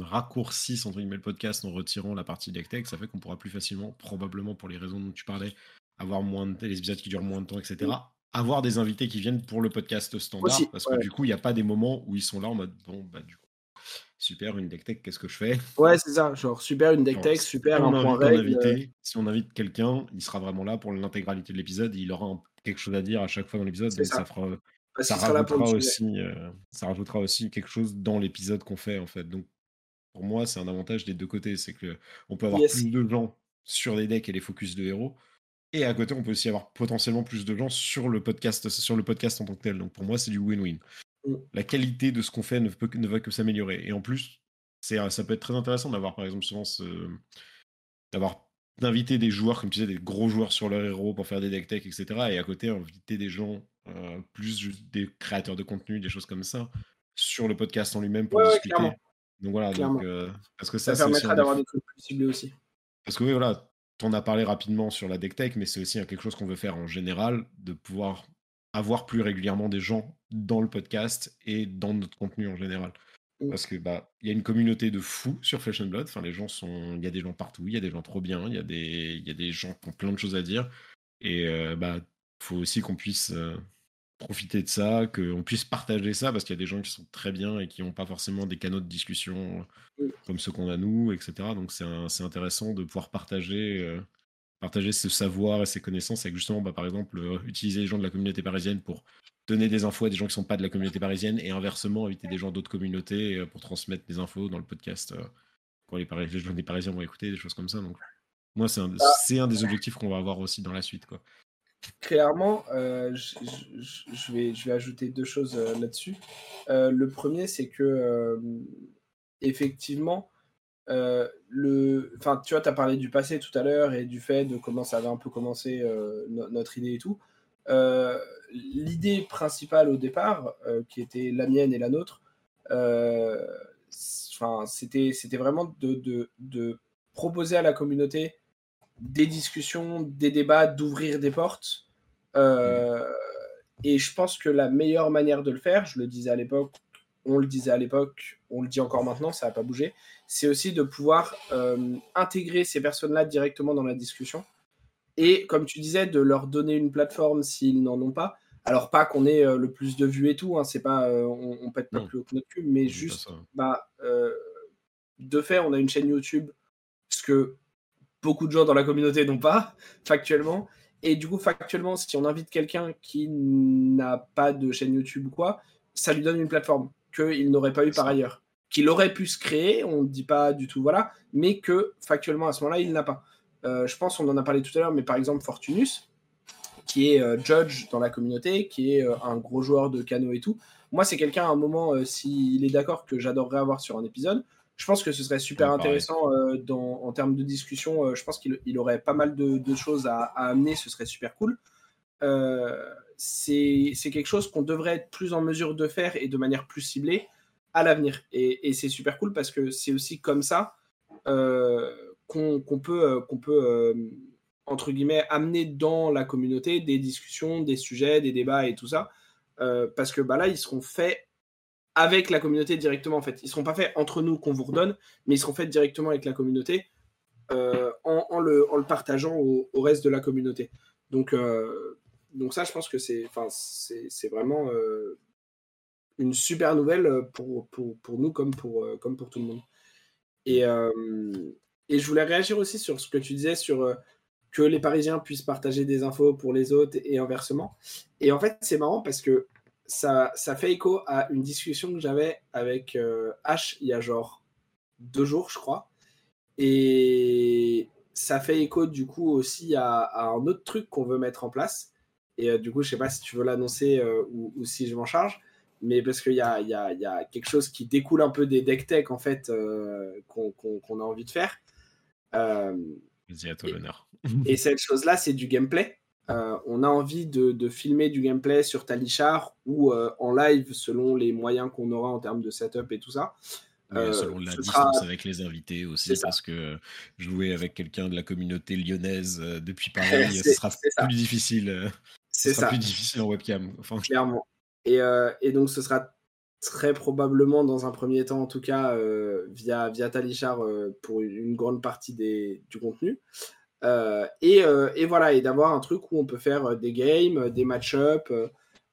raccourcisse entre guillemets le podcast en retirant la partie deck tech, ça fait qu'on pourra plus facilement, probablement pour les raisons dont tu parlais, avoir moins de les épisodes qui durent moins de temps, etc avoir des invités qui viennent pour le podcast standard, parce que du coup, il n'y a pas des moments où ils sont là en mode bon, bah du coup, super, une deck tech, qu'est-ce que je fais? Ouais, c'est ça, genre super, une deck tech, super, un point règle. Euh. si on invite quelqu'un, il sera vraiment là pour l'intégralité de l'épisode, il aura quelque chose à dire à chaque fois dans l'épisode, donc ça, fera. Bah, ça, rajoutera aussi, euh, ça rajoutera aussi quelque chose dans l'épisode qu'on fait en fait. Donc pour moi, c'est un avantage des deux côtés, c'est que on peut avoir plus de gens sur les decks et les focus de héros, et à côté, on peut aussi avoir potentiellement plus de gens sur le podcast, sur le podcast en tant que tel. Donc pour moi, c'est du win-win. La qualité de ce qu'on fait ne, peut, ne va que s'améliorer. Et en plus, c'est, ça peut être très intéressant d'avoir, par exemple, souvent d'avoir d'inviter des joueurs, comme tu disais, des gros joueurs sur leur héros pour faire des deck tech, etc. Et à côté, inviter des gens, euh, plus des créateurs de contenu, des choses comme ça, sur le podcast en lui-même pour discuter. donc voilà, donc, euh, parce que ça, ça permettra d'avoir des trucs plus ciblés aussi. Parce que oui, voilà, on a parlé rapidement sur la deck tech, mais c'est aussi quelque chose qu'on veut faire en général, de pouvoir avoir plus régulièrement des gens dans le podcast et dans notre contenu en général. Mm. Parce que bah il y a une communauté de fous sur Flesh and Blood. Enfin, les gens sont, il y a des gens partout, il y a des gens trop bien, il y a des, il y a des gens qui ont plein de choses à dire. Et euh, bah faut aussi qu'on puisse euh, profiter de ça, qu'on puisse partager ça, parce qu'il y a des gens qui sont très bien et qui n'ont pas forcément des canaux de discussion comme ceux qu'on a nous, etc. Donc c'est intéressant de pouvoir partager, euh, partager ce savoir et ces connaissances avec justement, bah, par exemple, euh, utiliser les gens de la communauté parisienne pour donner des infos à des gens qui ne sont pas de la communauté parisienne et inversement, inviter des gens d'autres communautés euh, pour transmettre des infos dans le podcast pour les, les gens des Parisiens vont écouter, des choses comme ça. Donc moi, c'est un, ah. un des objectifs qu'on va avoir aussi dans la suite. Quoi clairement, euh, je, vais, je vais ajouter deux choses euh, là-dessus. Euh, le premier, c'est que, effectivement, le, enfin, tu vois, tu as parlé du passé tout à l'heure et du fait de comment ça avait un peu commencé notre idée et tout. L'idée principale au départ, qui était la mienne et la nôtre, c'était vraiment de, de, de, proposer à la communauté des discussions, des débats, d'ouvrir des portes. Euh, et je pense que la meilleure manière de le faire, je le disais à l'époque, on le disait à l'époque, on le dit encore maintenant, ça n'a pas bougé, c'est aussi de pouvoir euh, intégrer ces personnes-là directement dans la discussion. Et comme tu disais, de leur donner une plateforme s'ils n'en ont pas. Alors pas qu'on ait euh, le plus de vues et tout, hein, c'est pas, on, on, pète pas plus haut que notre cul, mais juste, bah, de fait, on a une chaîne YouTube, ce que beaucoup de gens dans la communauté n'ont pas, factuellement. Et du coup, factuellement, si on invite quelqu'un qui n'a pas de chaîne YouTube ou quoi, ça lui donne une plateforme qu'il n'aurait pas eu par ailleurs. Qu'il aurait pu se créer, on ne dit pas du tout voilà, mais que factuellement à ce moment-là, il n'a pas. Euh, je pense, on en a parlé tout à l'heure, mais par exemple Fortunus, qui est euh, judge dans la communauté, qui est euh, un gros joueur de cano et tout. Moi, c'est quelqu'un à un moment, s'il est d'accord, que j'adorerais avoir sur un épisode. Je pense que ce serait super intéressant dans, en termes de discussion. je pense qu'il aurait pas mal de, choses à, à, amener, ce serait super cool. c'est quelque chose qu'on devrait être plus en mesure de faire et de manière plus ciblée à l'avenir. Et, c'est super cool parce que c'est aussi comme ça euh, qu'on peut, euh, qu'on peut euh, entre guillemets, amener dans la communauté des discussions, des sujets, des débats et tout ça. parce que bah, là, ils seront faits avec la communauté directement en fait. Ils seront pas faits entre nous qu'on vous redonne, mais ils seront faits directement avec la communauté en, le, en, le, partageant au, reste de la communauté. Donc, donc ça, je pense que c'est, c'est vraiment une super nouvelle euh, pour, pour, pour, nous comme pour, euh, comme pour tout le monde. Et, euh, et, je voulais réagir aussi sur ce que tu disais sur que les Parisiens puissent partager des infos pour les autres et inversement. Et en fait, c'est marrant parce que ça, ça fait écho à une discussion que j'avais avec H il y a genre deux jours, je crois. Et ça fait écho du coup aussi à, un autre truc qu'on veut mettre en place. Et du coup, je sais pas si tu veux l'annoncer ou, si je m'en charge mais parce qu'il y a, y, a, y a, quelque chose qui découle un peu des deck tech en fait euh, qu'on a envie de faire. Euh, Vas-y, à toi l'honneur. et cette chose-là, c'est du gameplay. Euh, on a envie de, de, filmer du gameplay sur Talichar ou euh, en live selon les moyens qu'on aura en termes de setup et tout ça. Oui, selon la distance avec les invités aussi, parce que jouer avec quelqu'un de la communauté lyonnaise depuis Paris, ce sera plus difficile. C'est ça. plus difficile en webcam. Enfin... Clairement. Euh, et, donc, ce sera très probablement, dans un premier temps en tout cas, euh, via, via Talichar euh, pour une grande partie des, du contenu. Et, voilà, et d'avoir un truc où on peut faire des games, des match-up,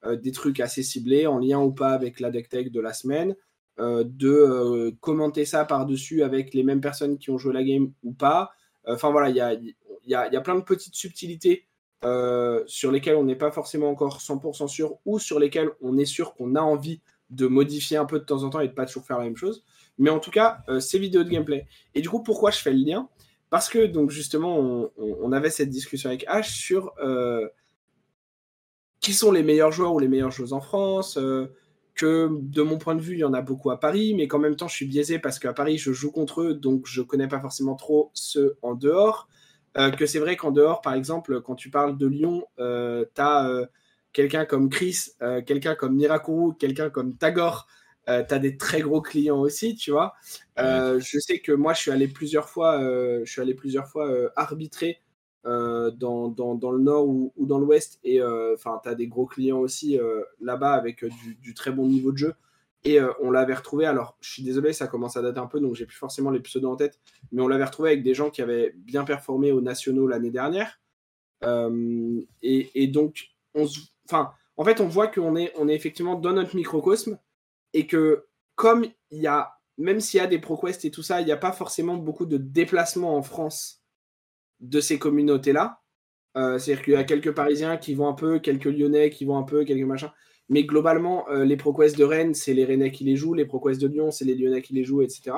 des trucs assez ciblés, en lien ou pas avec la deck tech de la semaine. de commenter ça par-dessus avec les mêmes personnes qui ont joué la game ou pas. Enfin voilà, il y a, y, a, y a, plein de petites subtilités euh, sur lesquels on n'est pas forcément encore 100% sûr ou sur lesquels on est sûr qu'on a envie de modifier un peu de temps en temps et de pas toujours faire la même chose. Mais en tout cas, euh, ces vidéos de gameplay. Et du coup, pourquoi je fais le lien? Parce que donc justement, on, avait cette discussion avec H sur euh, qui sont les meilleurs joueurs ou les meilleures joueuses en France. que de mon point de vue, il y en a beaucoup à Paris, mais qu'en même temps, je suis biaisé parce qu'à Paris, je joue contre eux, donc je connais pas forcément trop ceux en dehors. Euh, que c'est vrai qu'en dehors, par exemple, quand tu parles de Lyon, euh, tu as euh, quelqu'un comme Chris, quelqu'un comme Mirakuru, quelqu'un comme Tagore. tu as des très gros clients aussi, tu vois. je sais que moi, je suis allé plusieurs fois, je suis allé plusieurs fois arbitrer dans, dans, dans, le nord ou, ou dans l'ouest. Et enfin, tu as des gros clients aussi là-bas avec du, du, très bon niveau de jeu. Et euh, on l'avait retrouvé, alors je suis désolé, ça commence à dater un peu, donc j'ai plus forcément les pseudos en tête, mais on l'avait retrouvé avec des gens qui avaient bien performé aux nationaux l'année dernière. Euh, et, donc, on enfin, en fait, on voit qu'on est, on est effectivement dans notre microcosme et que comme il y a, même s'il y a des ProQuest et tout ça, il n'y a pas forcément beaucoup de déplacements en France de ces communautés-là. Euh, c'est-à-dire qu'il y a quelques Parisiens qui vont un peu, quelques Lyonnais qui vont un peu, quelques machins. Mais globalement, euh, les ProQuest de Rennes, c'est les Rennais qui les jouent, les ProQuest de Lyon, c'est les Lyonnais qui les jouent, etc.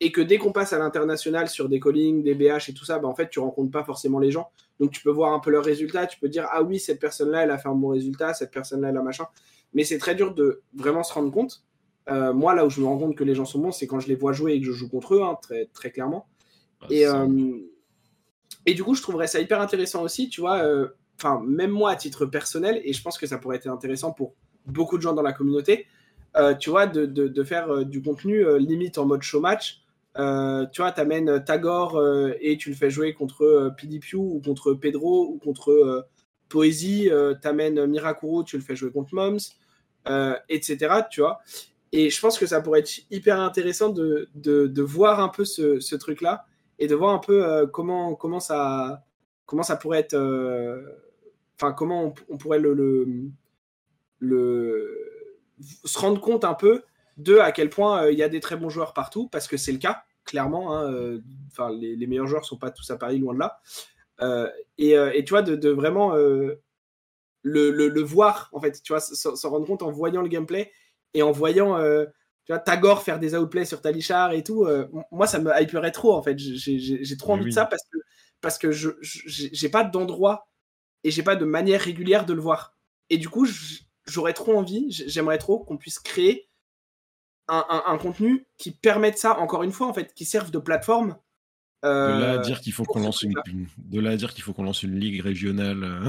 Et que dès qu'on passe à l'international sur des callings, des BH et tout ça, bah, en fait, tu rencontres pas forcément les gens. Donc, tu peux voir un peu leurs résultats. Tu peux dire, ah oui, cette personne-là, elle a fait un bon résultat, cette personne-là, elle a machin. Mais c'est très dur de vraiment se rendre compte. Euh, moi, là où je me rends compte que les gens sont bons, c'est quand je les vois jouer et que je joue contre eux, hein, très, très clairement. Ah, et, euh, et du coup, je trouverais ça hyper intéressant aussi, tu vois enfin, même moi à titre personnel, et je pense que ça pourrait être intéressant pour beaucoup de gens dans la communauté, euh, tu vois, de, de, faire euh, du contenu euh, limite en mode show match. tu vois, tu amènes Tagore et tu le fais jouer contre PDPU ou contre Pedro ou contre Poésie. tu amènes Mirakuru, tu le fais jouer contre Moms, etc. Tu vois. Et je pense que ça pourrait être hyper intéressant de, de, de voir un peu ce, ce truc-là et de voir un peu comment, comment, ça, comment ça pourrait être enfin comment on, pourrait le, le, se rendre compte un peu de à quel point euh, il y a des très bons joueurs partout, parce que c'est le cas, clairement. Hein, euh, les, meilleurs joueurs sont pas tous à Paris, loin de là. Euh, et, tu vois, de, vraiment le, voir, en fait, tu vois, s'en rendre compte en voyant le gameplay et en voyant tu vois, Tagore faire des outplays sur Talichar et tout, moi ça me hyperait trop en fait. J'ai trop envie de ça parce que, parce que je j'ai pas d'endroit et j'ai pas de manière régulière de le voir. Et du coup, j'aurais trop envie, j'aimerais trop qu'on puisse créer un, contenu qui permette ça, encore une fois, en fait, qui serve de plateforme. de là à dire qu'il faut qu'on lance une, de là à dire qu'il faut qu'on lance une ligue régionale. Euh.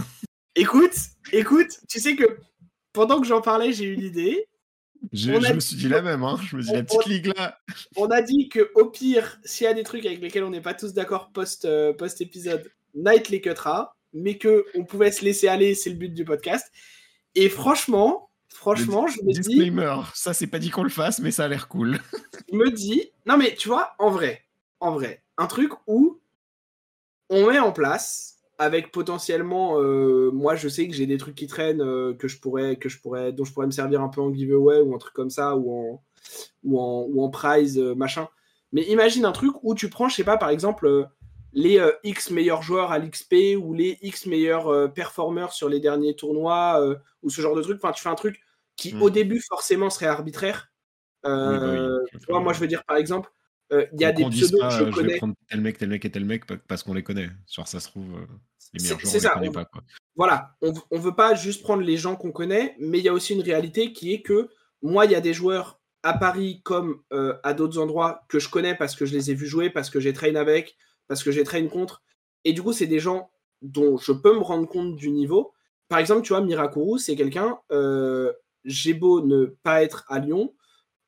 Écoute, écoute, tu sais que pendant que j'en parlais, j'ai eu l'idée. Je, me suis dit la même, hein. je me suis dit la petite ligue là. On a dit que au pire, s'il y a des trucs avec lesquels on n'est pas tous d'accord post, euh, post épisode, Night les cuttera, mais que on pouvait se laisser aller, c'est le but du podcast. Et franchement, franchement, je me disclaimer, ça c'est pas dit qu'on le fasse, mais ça a l'air cool. je me dis, non mais tu vois, en vrai, en vrai, un truc où on met en place avec potentiellement, euh, moi je sais que j'ai des trucs qui traînent euh, que je pourrais, que je pourrais, dont je pourrais me servir un peu en giveaway ou un truc comme ça ou en ou en, ou en prize euh, machin. Mais imagine un truc où tu prends, je sais pas, par exemple les X meilleurs joueurs à l'XP ou les X meilleurs performeurs sur les derniers tournois ou ce genre de truc. Enfin, tu fais un truc qui hmm. au début forcément serait arbitraire. Bah moi je veux dire par exemple, il y a des pseudos que je, connais. Vais prendre tel mec, tel mec et tel mec parce qu'on les connaît. Soit ça se trouve, les meilleurs joueurs, on ça. les connaît pas. Voilà, on, ne veut pas juste prendre les gens qu'on connaît, mais il y a aussi une réalité qui est que moi, il y a des joueurs à Paris comme à d'autres endroits que je connais parce que je les ai vus jouer, parce que j'ai train avec, parce que j'ai train contre. Et du coup, c'est des gens dont je peux me rendre compte du niveau. Par exemple, tu vois, Mirakuru, c'est quelqu'un, j'ai beau ne pas être à Lyon,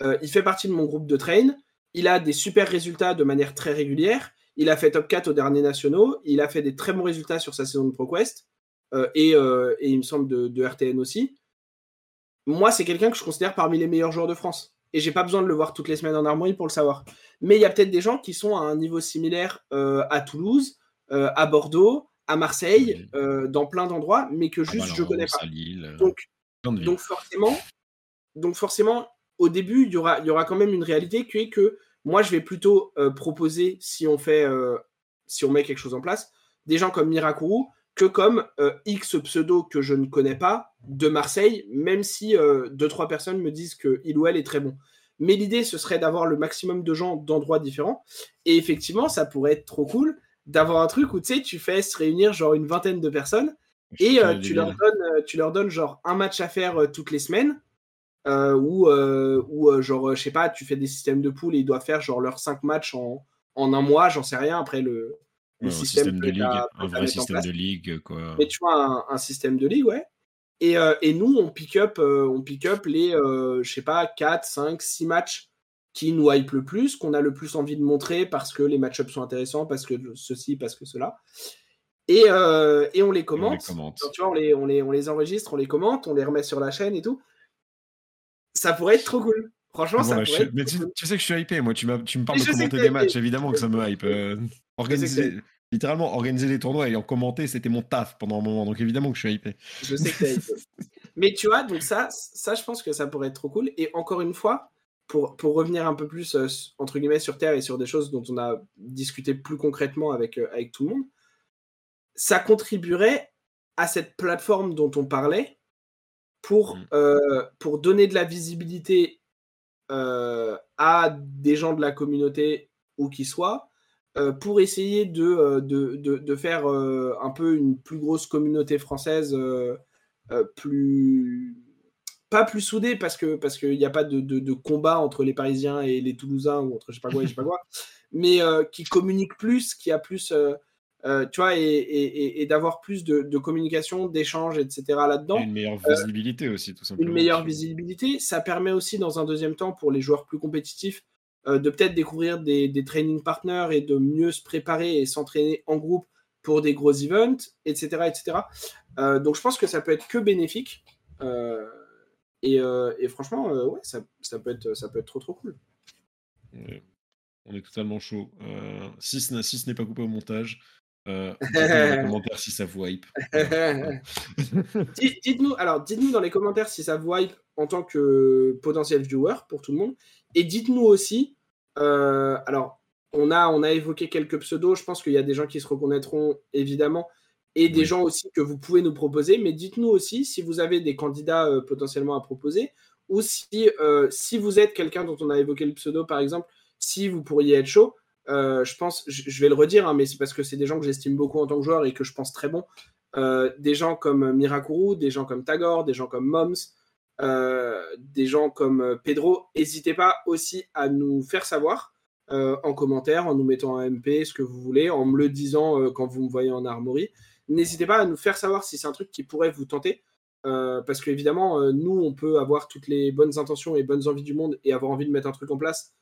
il fait partie de mon groupe de train il a des super résultats de manière très régulière. Il a fait top 4 aux derniers nationaux. Il a fait des très bons résultats sur sa saison de ProQuest. Euh, euh, et, il me semble de, RTN aussi. Moi, c'est quelqu'un que je considère parmi les meilleurs joueurs de France. Et j'ai pas besoin de le voir toutes les semaines en harmonie pour le savoir. Mais il y a peut-être des gens qui sont à un niveau similaire euh, à Toulouse, à Bordeaux, à Marseille, dans plein d'endroits, mais que juste je connais pas. donc, donc forcément, donc forcément, au début, il y aura, y aura quand même une réalité qui est que moi, je vais plutôt euh, proposer, si on fait, euh, si on met quelque chose en place, des gens comme Mirakuru que comme euh, X pseudo que je ne connais pas de Marseille, même si deux, trois personnes me disent que il ou elle est très bon. Mais l'idée, ce serait d'avoir le maximum de gens d'endroits différents. Et effectivement, ça pourrait être trop cool d'avoir un truc où tu sais, tu fais se réunir genre une vingtaine de personnes et tu, leur donnes, tu leur donnes genre un match à faire toutes les semaines euh, ou euh, euh, genre, je sais pas, tu fais des systèmes de poules et ils doivent faire genre leurs 5 matchs en, en un mois, j'en sais rien, après le, système, de ligue, un vrai système de ligue, quoi. Mais tu vois, un, système de ligue, ouais. Et, et nous, on pick up, on pick up les, je sais pas, 4, 5, 6 matchs qui nous hype le plus, qu'on a le plus envie de montrer parce que les match-ups sont intéressants, parce que ceci, parce que cela. Et, et on les commente. On les tu vois, on les, on, les, on les enregistre, on les commente, on les remet sur la chaîne et tout ça pourrait être trop cool. Franchement, ça pourrait être Mais tu, sais que je suis hypé, moi. Tu, tu me parles de commenter des matchs, évidemment que ça me hype. Organiser, littéralement, organiser des tournois et en commenter, c'était mon taf pendant un moment. Donc évidemment que je suis hypé. Je sais que hypé. Mais tu vois, donc ça, ça, je pense que ça pourrait être trop cool. Et encore une fois, pour, pour revenir un peu plus, euh, entre guillemets, sur Terre et sur des choses dont on a discuté plus concrètement avec, euh, avec tout le monde, ça contribuerait à cette plateforme dont on parlait pour, mmh. euh, pour donner de la visibilité à des gens de la communauté ou qui soient, pour essayer de, de, de, faire un peu une plus grosse communauté française, plus pas plus soudée parce que parce qu'il n'y a pas de, de, combat entre les Parisiens et les Toulousains ou entre je sais pas quoi et je sais pas quoi, mais qui communique plus, qui a plus euh, tu vois, et, d'avoir plus de, communication, d'échanges, etc. là-dedans. Une meilleure euh, visibilité aussi, tout simplement. Une meilleure visibilité. Ça permet aussi, dans un deuxième temps, pour les joueurs plus compétitifs, euh, de peut-être découvrir des, training partners et de mieux se préparer et s'entraîner en groupe pour des gros events, etc. etc. donc je pense que ça peut être que bénéfique. Et, franchement, ouais, ça, peut être, ça peut être trop trop cool. On est totalement chaud. si ce n'est pas coupé au montage, euh, dites-nous dans les commentaires si ça vous hype. dites-nous, alors, dites-nous dans les commentaires si ça vous hype en tant que potentiel viewer pour tout le monde. Et dites-nous aussi, euh, alors, on a, on a évoqué quelques pseudos. Je pense qu'il y a des gens qui se reconnaîtront évidemment et des gens aussi que vous pouvez nous proposer. Mais dites-nous aussi si vous avez des candidats euh, potentiellement à proposer ou si, si vous êtes quelqu'un dont on a évoqué le pseudo, par exemple, si vous pourriez être chaud, je pense, je, vais le redire, hein, mais c'est parce que c'est des gens que j'estime beaucoup en tant que joueur et que je pense très bons. des gens comme Mirakuru, des gens comme Tagore, des gens comme Moms, des gens comme Pedro. N'hésitez pas aussi à nous faire savoir en commentaire, en nous mettant un MP, ce que vous voulez, en me le disant quand vous me voyez en armory. N'hésitez pas à nous faire savoir si c'est un truc qui pourrait vous tenter. Euh, parce qu'évidemment, euh, nous, on peut avoir toutes les bonnes intentions et bonnes envies du monde et avoir envie de mettre un truc en place.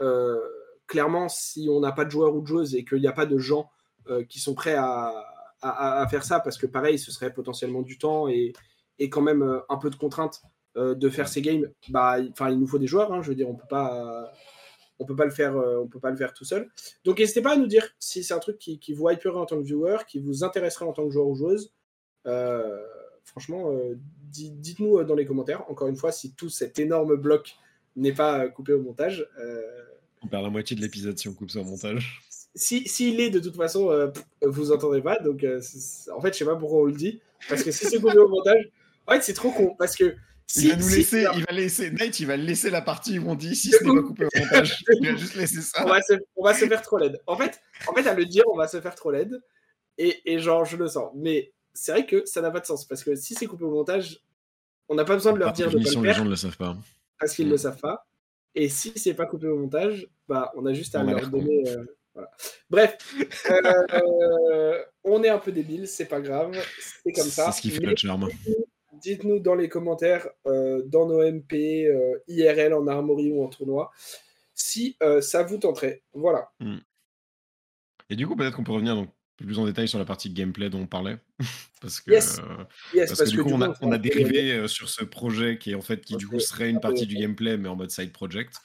Euh, clairement, si on n'a pas de joueurs ou de joueuses et qu'il n'y a pas de gens qui sont prêts à, faire ça, parce que pareil, ce serait potentiellement du temps et, quand même un peu de contrainte de faire ces games, bah, il nous faut des joueurs. Hein, je veux dire, on peut pas on peut pas le faire on peut pas le faire tout seul donc n'hésitez pas à nous dire si c'est un truc qui, qui vous hyperait en tant que viewer qui vous intéresserait en tant que joueur ou joueuse franchement, euh, dites-nous euh, dans les commentaires, encore une fois, si tout cet énorme bloc n'est pas euh, coupé au montage. On perd la moitié de l'épisode si on coupe ça au montage. S'il si, est de toute façon, vous entendez pas. Donc, en fait, je sais pas pourquoi on le dit. Parce que si c'est coupé au montage, en fait, c'est trop con. Parce que. Il va nous laisser, il va laisser, Nate, il va laisser la partie où on dit si ce n'est pas coupé au montage. il va juste laisser ça. On va se, on va se faire trop laid. En fait, en fait, à le dire, on va se faire trop laid. Et, et genre, je le sens. Mais c'est vrai que ça n'a pas de sens parce que si c'est coupé au montage, on n'a pas besoin de leur dire de pas le faire. Les gens ne le savent pas. Parce qu'ils ne le mm. savent pas. Et si c'est pas coupé au montage, bah, on a juste à leur donner. Euh, Bref, euh, on est un peu débile, c'est pas grave, c'est comme ça. C'est ce qui fait le charme. Dites-nous dans les commentaires, euh, dans nos MP, IRL, en armory ou en tournoi, si ça vous tenterait. Voilà. Mm. Et du coup, peut-être qu'on peut revenir donc, plus en détail sur la partie gameplay dont on parlait. parce que, parce, que, du coup, on, a, on a dérivé euh, sur ce projet qui est en fait qui du coup serait une partie du gameplay mais en mode side project.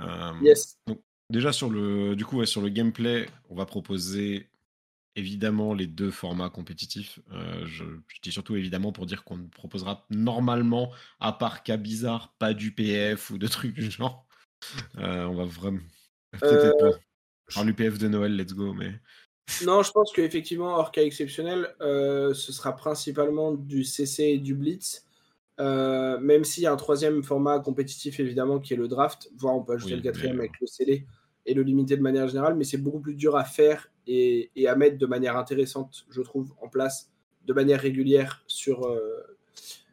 Euh, donc, déjà sur le du coup sur le gameplay, on va proposer évidemment les deux formats compétitifs. Euh, je, dis surtout évidemment pour dire qu'on ne proposera normalement, à part cas bizarre, pas du PF ou de trucs du genre. on va vraiment. Peut-être l'UPF de Noël, let's go, mais. Non, je pense qu'effectivement, hors cas exceptionnel, euh, ce sera principalement du CC et du Blitz. Euh, même s'il y a un troisième format compétitif, évidemment, qui est le draft, voire on peut ajouter le quatrième avec le CD et le limité de manière générale, mais c'est beaucoup plus dur à faire et, à mettre de manière intéressante, je trouve, en place de manière régulière sur, euh,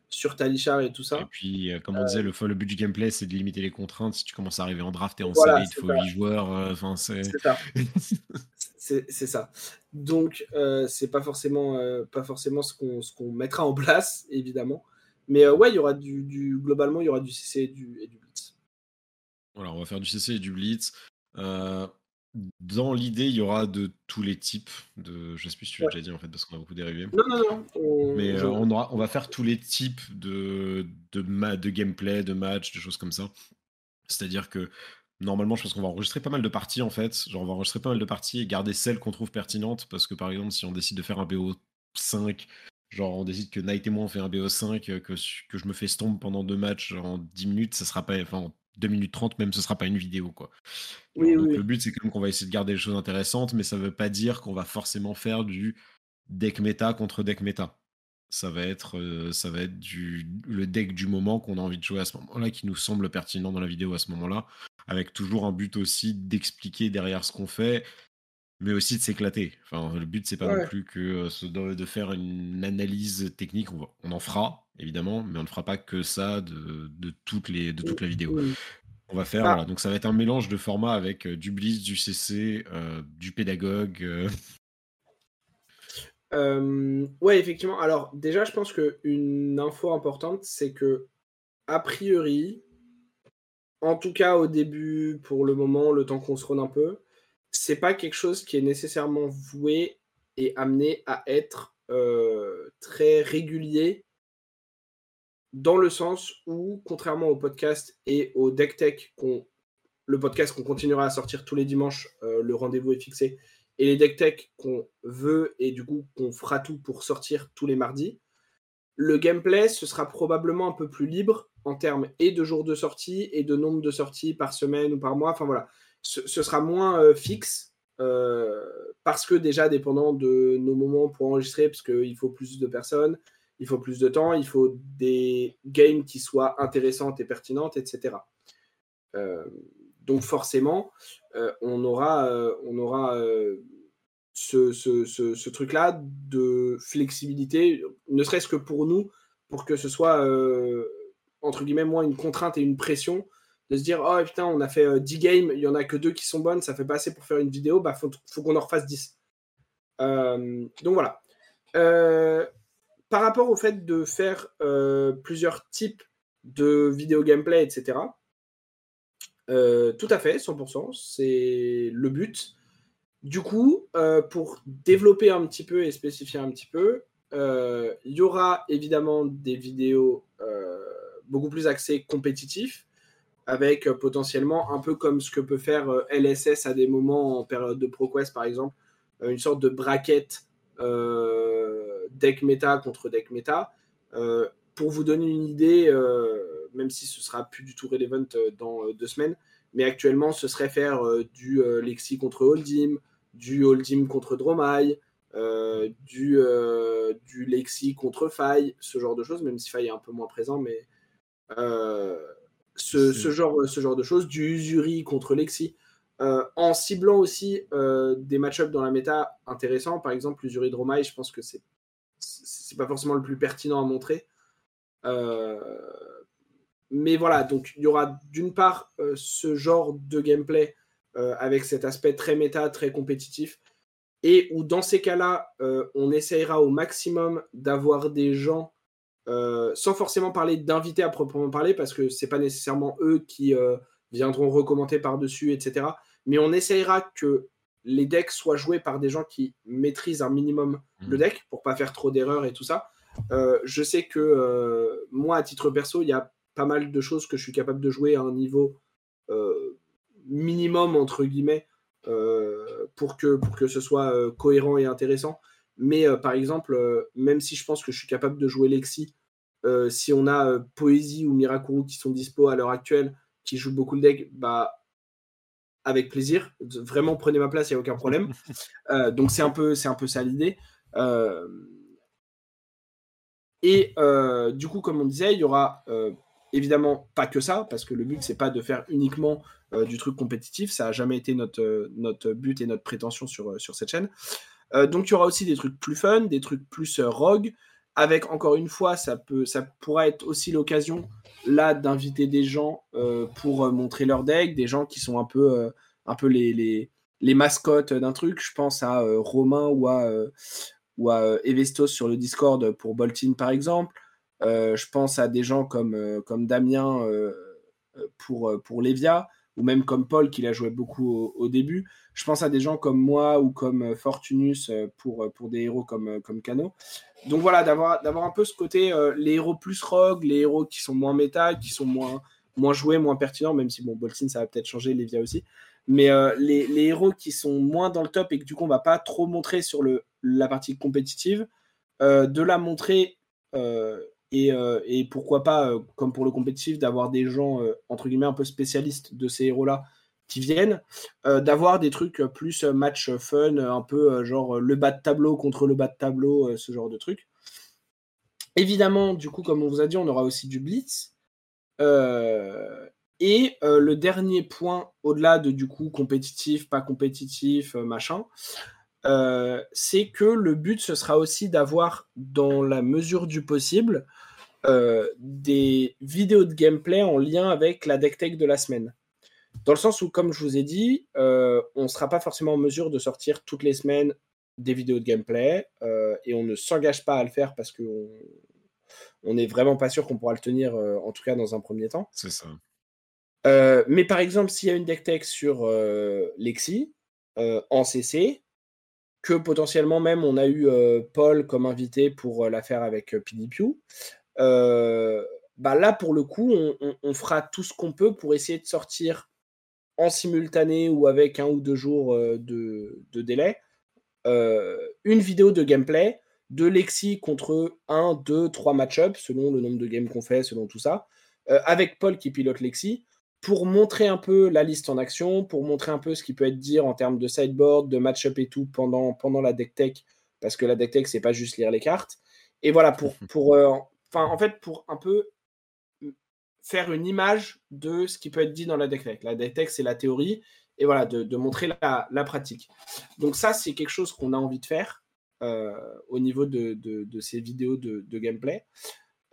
sur Talichar et tout ça. Et puis, euh, comme on disait, le, le but du gameplay, c'est de limiter les contraintes. Si tu commences à arriver en draft et en série, il faut 8 joueurs. Euh, enfin, c'est ça. c'est ça. Donc, euh, c'est pas forcément, pas forcément ce qu'on mettra en place, évidemment. Mais ouais, il y aura du, du, globalement, il y aura du CC et du, et du Blitz. Voilà, on va faire du CC et du Blitz. Dans l'idée, il y aura de tous les types de. Je sais plus si tu l'as déjà dit en fait, parce qu'on a beaucoup dérivé. Non, non, non. Mais euh, on, aura, on va faire tous les types de, de, de gameplay, de match, de choses comme ça. C'est-à-dire que normalement, je pense qu'on va enregistrer pas mal de parties en fait. Genre, on va enregistrer pas mal de parties et garder celles qu'on trouve pertinentes. Parce que par exemple, si on décide de faire un BO5, genre on décide que Night et moi on fait un BO5, que, que je me fais stomp pendant deux matchs en 10 minutes, ça sera pas. Enfin, 2 minutes 30, même ce sera pas une vidéo. Quoi. Oui, donc, oui. Le but, c'est quand même qu'on va essayer de garder les choses intéressantes, mais ça veut pas dire qu'on va forcément faire du deck méta contre deck méta. Ça va être, euh, ça va être du, le deck du moment qu'on a envie de jouer à ce moment-là, qui nous semble pertinent dans la vidéo à ce moment-là, avec toujours un but aussi d'expliquer derrière ce qu'on fait, mais aussi de s'éclater. Enfin, le but, c'est pas non plus que euh, de faire une analyse technique. On, on, en fera, évidemment, mais on ne fera pas que ça de, de toutes les, de toute la vidéo. On va faire, ah. voilà. Donc, ça va être un mélange de formats avec euh, du Blitz, du CC, euh, du pédagogue. ouais, effectivement. Alors, déjà, je pense qu'une info importante, c'est que, a priori, en tout cas au début, pour le moment, le temps qu'on se rôde un peu, c'est pas quelque chose qui est nécessairement voué et amené à être euh, très régulier dans le sens où, contrairement au podcast et au deck tech, le podcast qu'on continuera à sortir tous les dimanches, euh, le rendez-vous est fixé, et les deck tech qu'on veut et du coup qu'on fera tout pour sortir tous les mardis, le gameplay, ce sera probablement un peu plus libre en termes et de jours de sortie et de nombre de sorties par semaine ou par mois. Enfin voilà, ce, sera moins euh, fixe euh, parce que déjà dépendant de nos moments pour enregistrer, parce qu'il faut plus de personnes, il faut plus de temps, il faut des games qui soient intéressantes et pertinentes, etc. Euh, donc forcément, euh, on aura, euh, on aura ce, ce truc-là de flexibilité, ne serait-ce que pour nous, pour que ce soit, entre guillemets, moins une contrainte et une pression de se dire oh putain on a fait 10 games il y en a que deux qui sont bonnes ça fait pas assez pour faire une vidéo bah faut, faut qu'on en refasse 10 donc voilà par rapport au fait de faire euh, plusieurs types de vidéo gameplay, etc., euh, tout à fait, 100%, c'est le but. Du coup, euh, pour développer un petit peu et spécifier un petit peu, il y aura évidemment des vidéos beaucoup plus axées compétitifs, avec potentiellement un peu comme ce que peut faire LSS à des moments en période de ProQuest, par exemple, une sorte de bracket deck méta contre deck méta. Euh, pour vous donner une idée, euh, même si ce sera plus du tout relevant euh, dans deux semaines, mais actuellement ce serait faire du Lexi contre Holdim, du Holdim contre Dromai, du, du Lexi contre Faille, ce genre de choses, même si Faille est un peu moins présent, mais ce, ce, genre, ce genre de choses, du Usuri contre Lexi. en ciblant aussi des match-ups dans la méta intéressants, par exemple Usuri Dromai, je pense que c'est c'est pas forcément le plus pertinent à montrer. Euh, mais voilà, donc il y aura d'une part euh, ce genre de gameplay euh, avec cet aspect très méta, très compétitif, et où dans ces cas-là, on essayera au maximum d'avoir des gens, sans forcément parler d'invités à proprement parler, parce que c'est pas nécessairement eux qui viendront recommander par-dessus, etc. Mais on essayera que les decks soient joués par des gens qui maîtrisent un minimum le hmm. deck pour pas faire trop d'erreurs et tout ça. Euh, je sais que euh, moi, à titre perso, il y a pas mal de choses que je suis capable de jouer à un niveau euh, minimum, entre guillemets, pour, que, pour que ce soit cohérent et intéressant. Mais par exemple, même si je pense que je suis capable de jouer Lexi, si on a Poésie ou Mirakuru qui sont dispo à l'heure actuelle, qui jouent beaucoup le deck, bah avec plaisir. Vraiment, prenez ma place, il n'y a aucun problème. Euh, donc, c'est un, peu, un peu ça l'idée. Euh, et euh, du coup, comme on disait, il y aura évidemment pas que ça, parce que le but, c'est pas de faire uniquement du truc compétitif. Ça n'a jamais été notre, notre but et notre prétention sur, sur cette chaîne. donc, il y aura aussi des trucs plus fun, des trucs plus rogue, avec encore une fois, ça, peut, ça pourra être aussi l'occasion là d'inviter des gens euh, pour euh, montrer leur deck, des gens qui sont un peu, euh, les, mascottes d'un truc. Je pense à Romain ou à, ou Evestos sur le Discord pour Boltin par exemple. je pense à des gens comme, comme Damien pour, pour Levia ou même comme Paul qui l'a joué beaucoup au, début. Je pense à des gens comme moi ou comme Fortunus pour, pour des héros comme, comme Cano donc voilà, d'avoir, un peu ce côté, euh, les héros plus rogue, les héros qui sont moins méta, qui sont moins, moins joués, moins pertinents, même si bon, Bolsin, ça va peut-être changer, Lévia aussi. Mais euh, les, les, héros qui sont moins dans le top et que du coup, on va pas trop montrer sur le, la partie compétitive, euh, de la montrer et, et, pourquoi pas, comme pour le compétitif, d'avoir des gens, entre guillemets, un peu spécialistes de ces héros-là qui viennent, euh, d'avoir des trucs plus euh, match fun, un peu euh, genre le bas de tableau contre le bas de tableau, ce genre de trucs. Évidemment, du coup, comme on vous a dit, on aura aussi du blitz. et le dernier point, au-delà de du coup compétitif, pas compétitif, machin, c'est que le but, ce sera aussi d'avoir, dans la mesure du possible, des vidéos de gameplay en lien avec la deck tech de la semaine. Dans le sens où, comme je vous ai dit, euh, on ne sera pas forcément en mesure de sortir toutes les semaines des vidéos de gameplay euh, et on ne s'engage pas à le faire parce qu'on on n'est vraiment pas sûr qu'on pourra le tenir, euh, en tout cas dans un premier temps. C'est ça. mais par exemple, s'il y a une deck tech sur Lexi en CC, que potentiellement même on a eu Paul comme invité pour la faire avec PDPU, bah là pour le coup, on, on fera tout ce qu'on peut pour essayer de sortir en simultané ou avec un ou deux jours euh, de, délai, euh, une vidéo de gameplay de Lexi contre un, deux, trois match-ups, selon le nombre de games qu'on fait, selon tout ça, euh, avec Paul qui pilote Lexi, pour montrer un peu la liste en action, pour montrer un peu ce qui peut être dit en termes de sideboard, de match-up et tout pendant, pendant la deck tech, parce que la deck tech, c'est pas juste lire les cartes. Et voilà, pour, pour, enfin, en fait, pour un peu faire une image de ce qui peut être dit dans la deck tech. La deck tech, c'est la théorie, et voilà, de, montrer la, pratique. Donc ça, c'est quelque chose qu'on a envie de faire au niveau de, ces vidéos de, gameplay.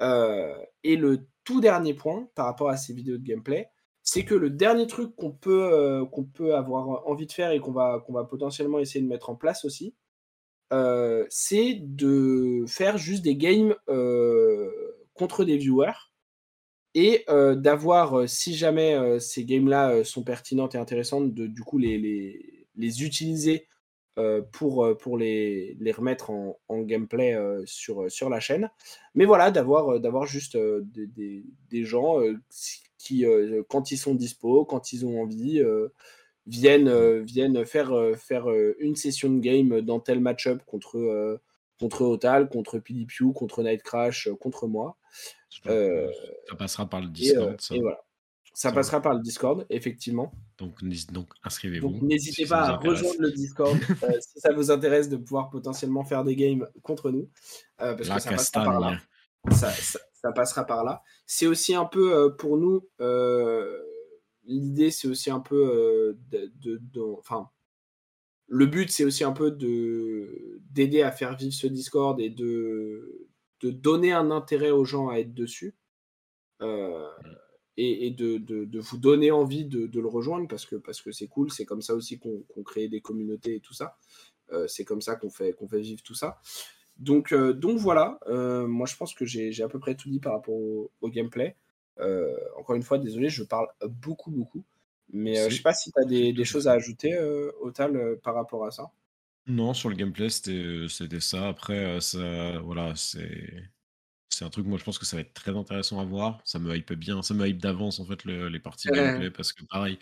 et le tout dernier point par rapport à ces vidéos de gameplay, c'est que le dernier truc qu'on peut, euh, peut avoir envie de faire et qu'on va, qu'on va potentiellement essayer de mettre en place aussi, euh, c'est de faire juste des games euh, contre des viewers et d'avoir, si jamais ces games-là sont pertinentes et intéressantes, de du coup les, les, les utiliser pour, pour les, les remettre en, gameplay sur, sur la chaîne. Mais voilà, d'avoir, d'avoir juste des, des, des, gens qui, euh, quand ils sont dispo, quand ils ont envie, euh, viennent, euh, viennent faire, faire une session de game dans tel match-up contre, contre Otal, contre Pilipiu, contre Night Crash, contre moi. ça passera par le Discord. Et, voilà. Ça, passera par le Discord, effectivement. Donc, donc inscrivez-vous. N'hésitez pas à rejoindre le Discord si ça vous intéresse de pouvoir potentiellement faire des games contre nous. parce que ça passera par là. Ça, ça passera par là. C'est aussi un peu euh, pour nous, euh, l'idée c'est aussi un peu euh, de, enfin, le but c'est aussi un peu de d'aider à faire vivre ce Discord et de, de donner un intérêt aux gens à être dessus. et, de, de, vous donner envie de, le rejoindre parce que parce que c'est cool, c'est comme ça aussi qu'on crée des communautés et tout ça. c'est comme ça qu'on fait, qu'on fait vivre tout ça. Donc, euh, donc voilà, euh, moi je pense que j'ai à peu près tout dit par rapport au, gameplay. Euh, encore une fois, désolé, je parle beaucoup, beaucoup. Mais je sais pas si tu as des, choses à ajouter, Otal, par rapport à ça. Non, sur le gameplay, c'était ça. Après, ça, voilà, c'est un truc, moi je pense que ça va être très intéressant à voir. Ça me hype bien, ça me hype d'avance en fait les parties de gameplay parce que pareil,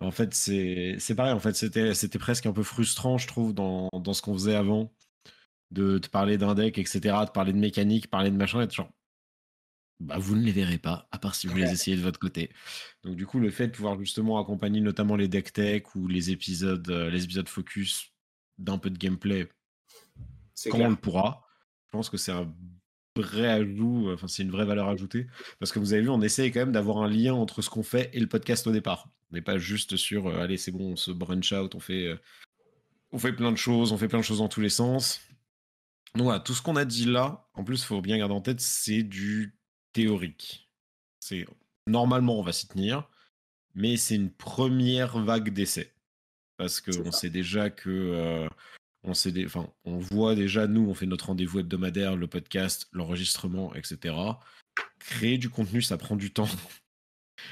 en fait c'est pareil, en fait c'était presque un peu frustrant je trouve dans, dans ce qu'on faisait avant de te parler d'un deck, etc., de parler de mécanique, parler de machin, et genre, bah, vous ne les verrez pas, à part si vous les essayez de votre côté. Donc, du coup, le fait de pouvoir justement accompagner notamment les deck tech ou les épisodes, euh, les épisodes focus d'un peu de gameplay quand on le pourra, je pense que c'est un vrai ajout, enfin, c'est une vraie valeur ajoutée. Parce que vous avez vu, on essaye quand même d'avoir un lien entre ce qu'on fait et le podcast au départ. On n'est pas juste sur, euh, allez, c'est bon, on se branch out, on fait. Euh, on fait plein de choses, on fait plein de choses dans tous les sens. Donc voilà, tout ce qu'on a dit là, en plus, il faut bien garder en tête, c'est du théorique. C'est normalement on va s'y tenir, mais c'est une première vague d'essai parce qu'on sait déjà que euh, on sait enfin, on voit déjà nous, on fait notre rendez-vous hebdomadaire, le podcast, l'enregistrement, etc. Créer du contenu, ça prend du temps.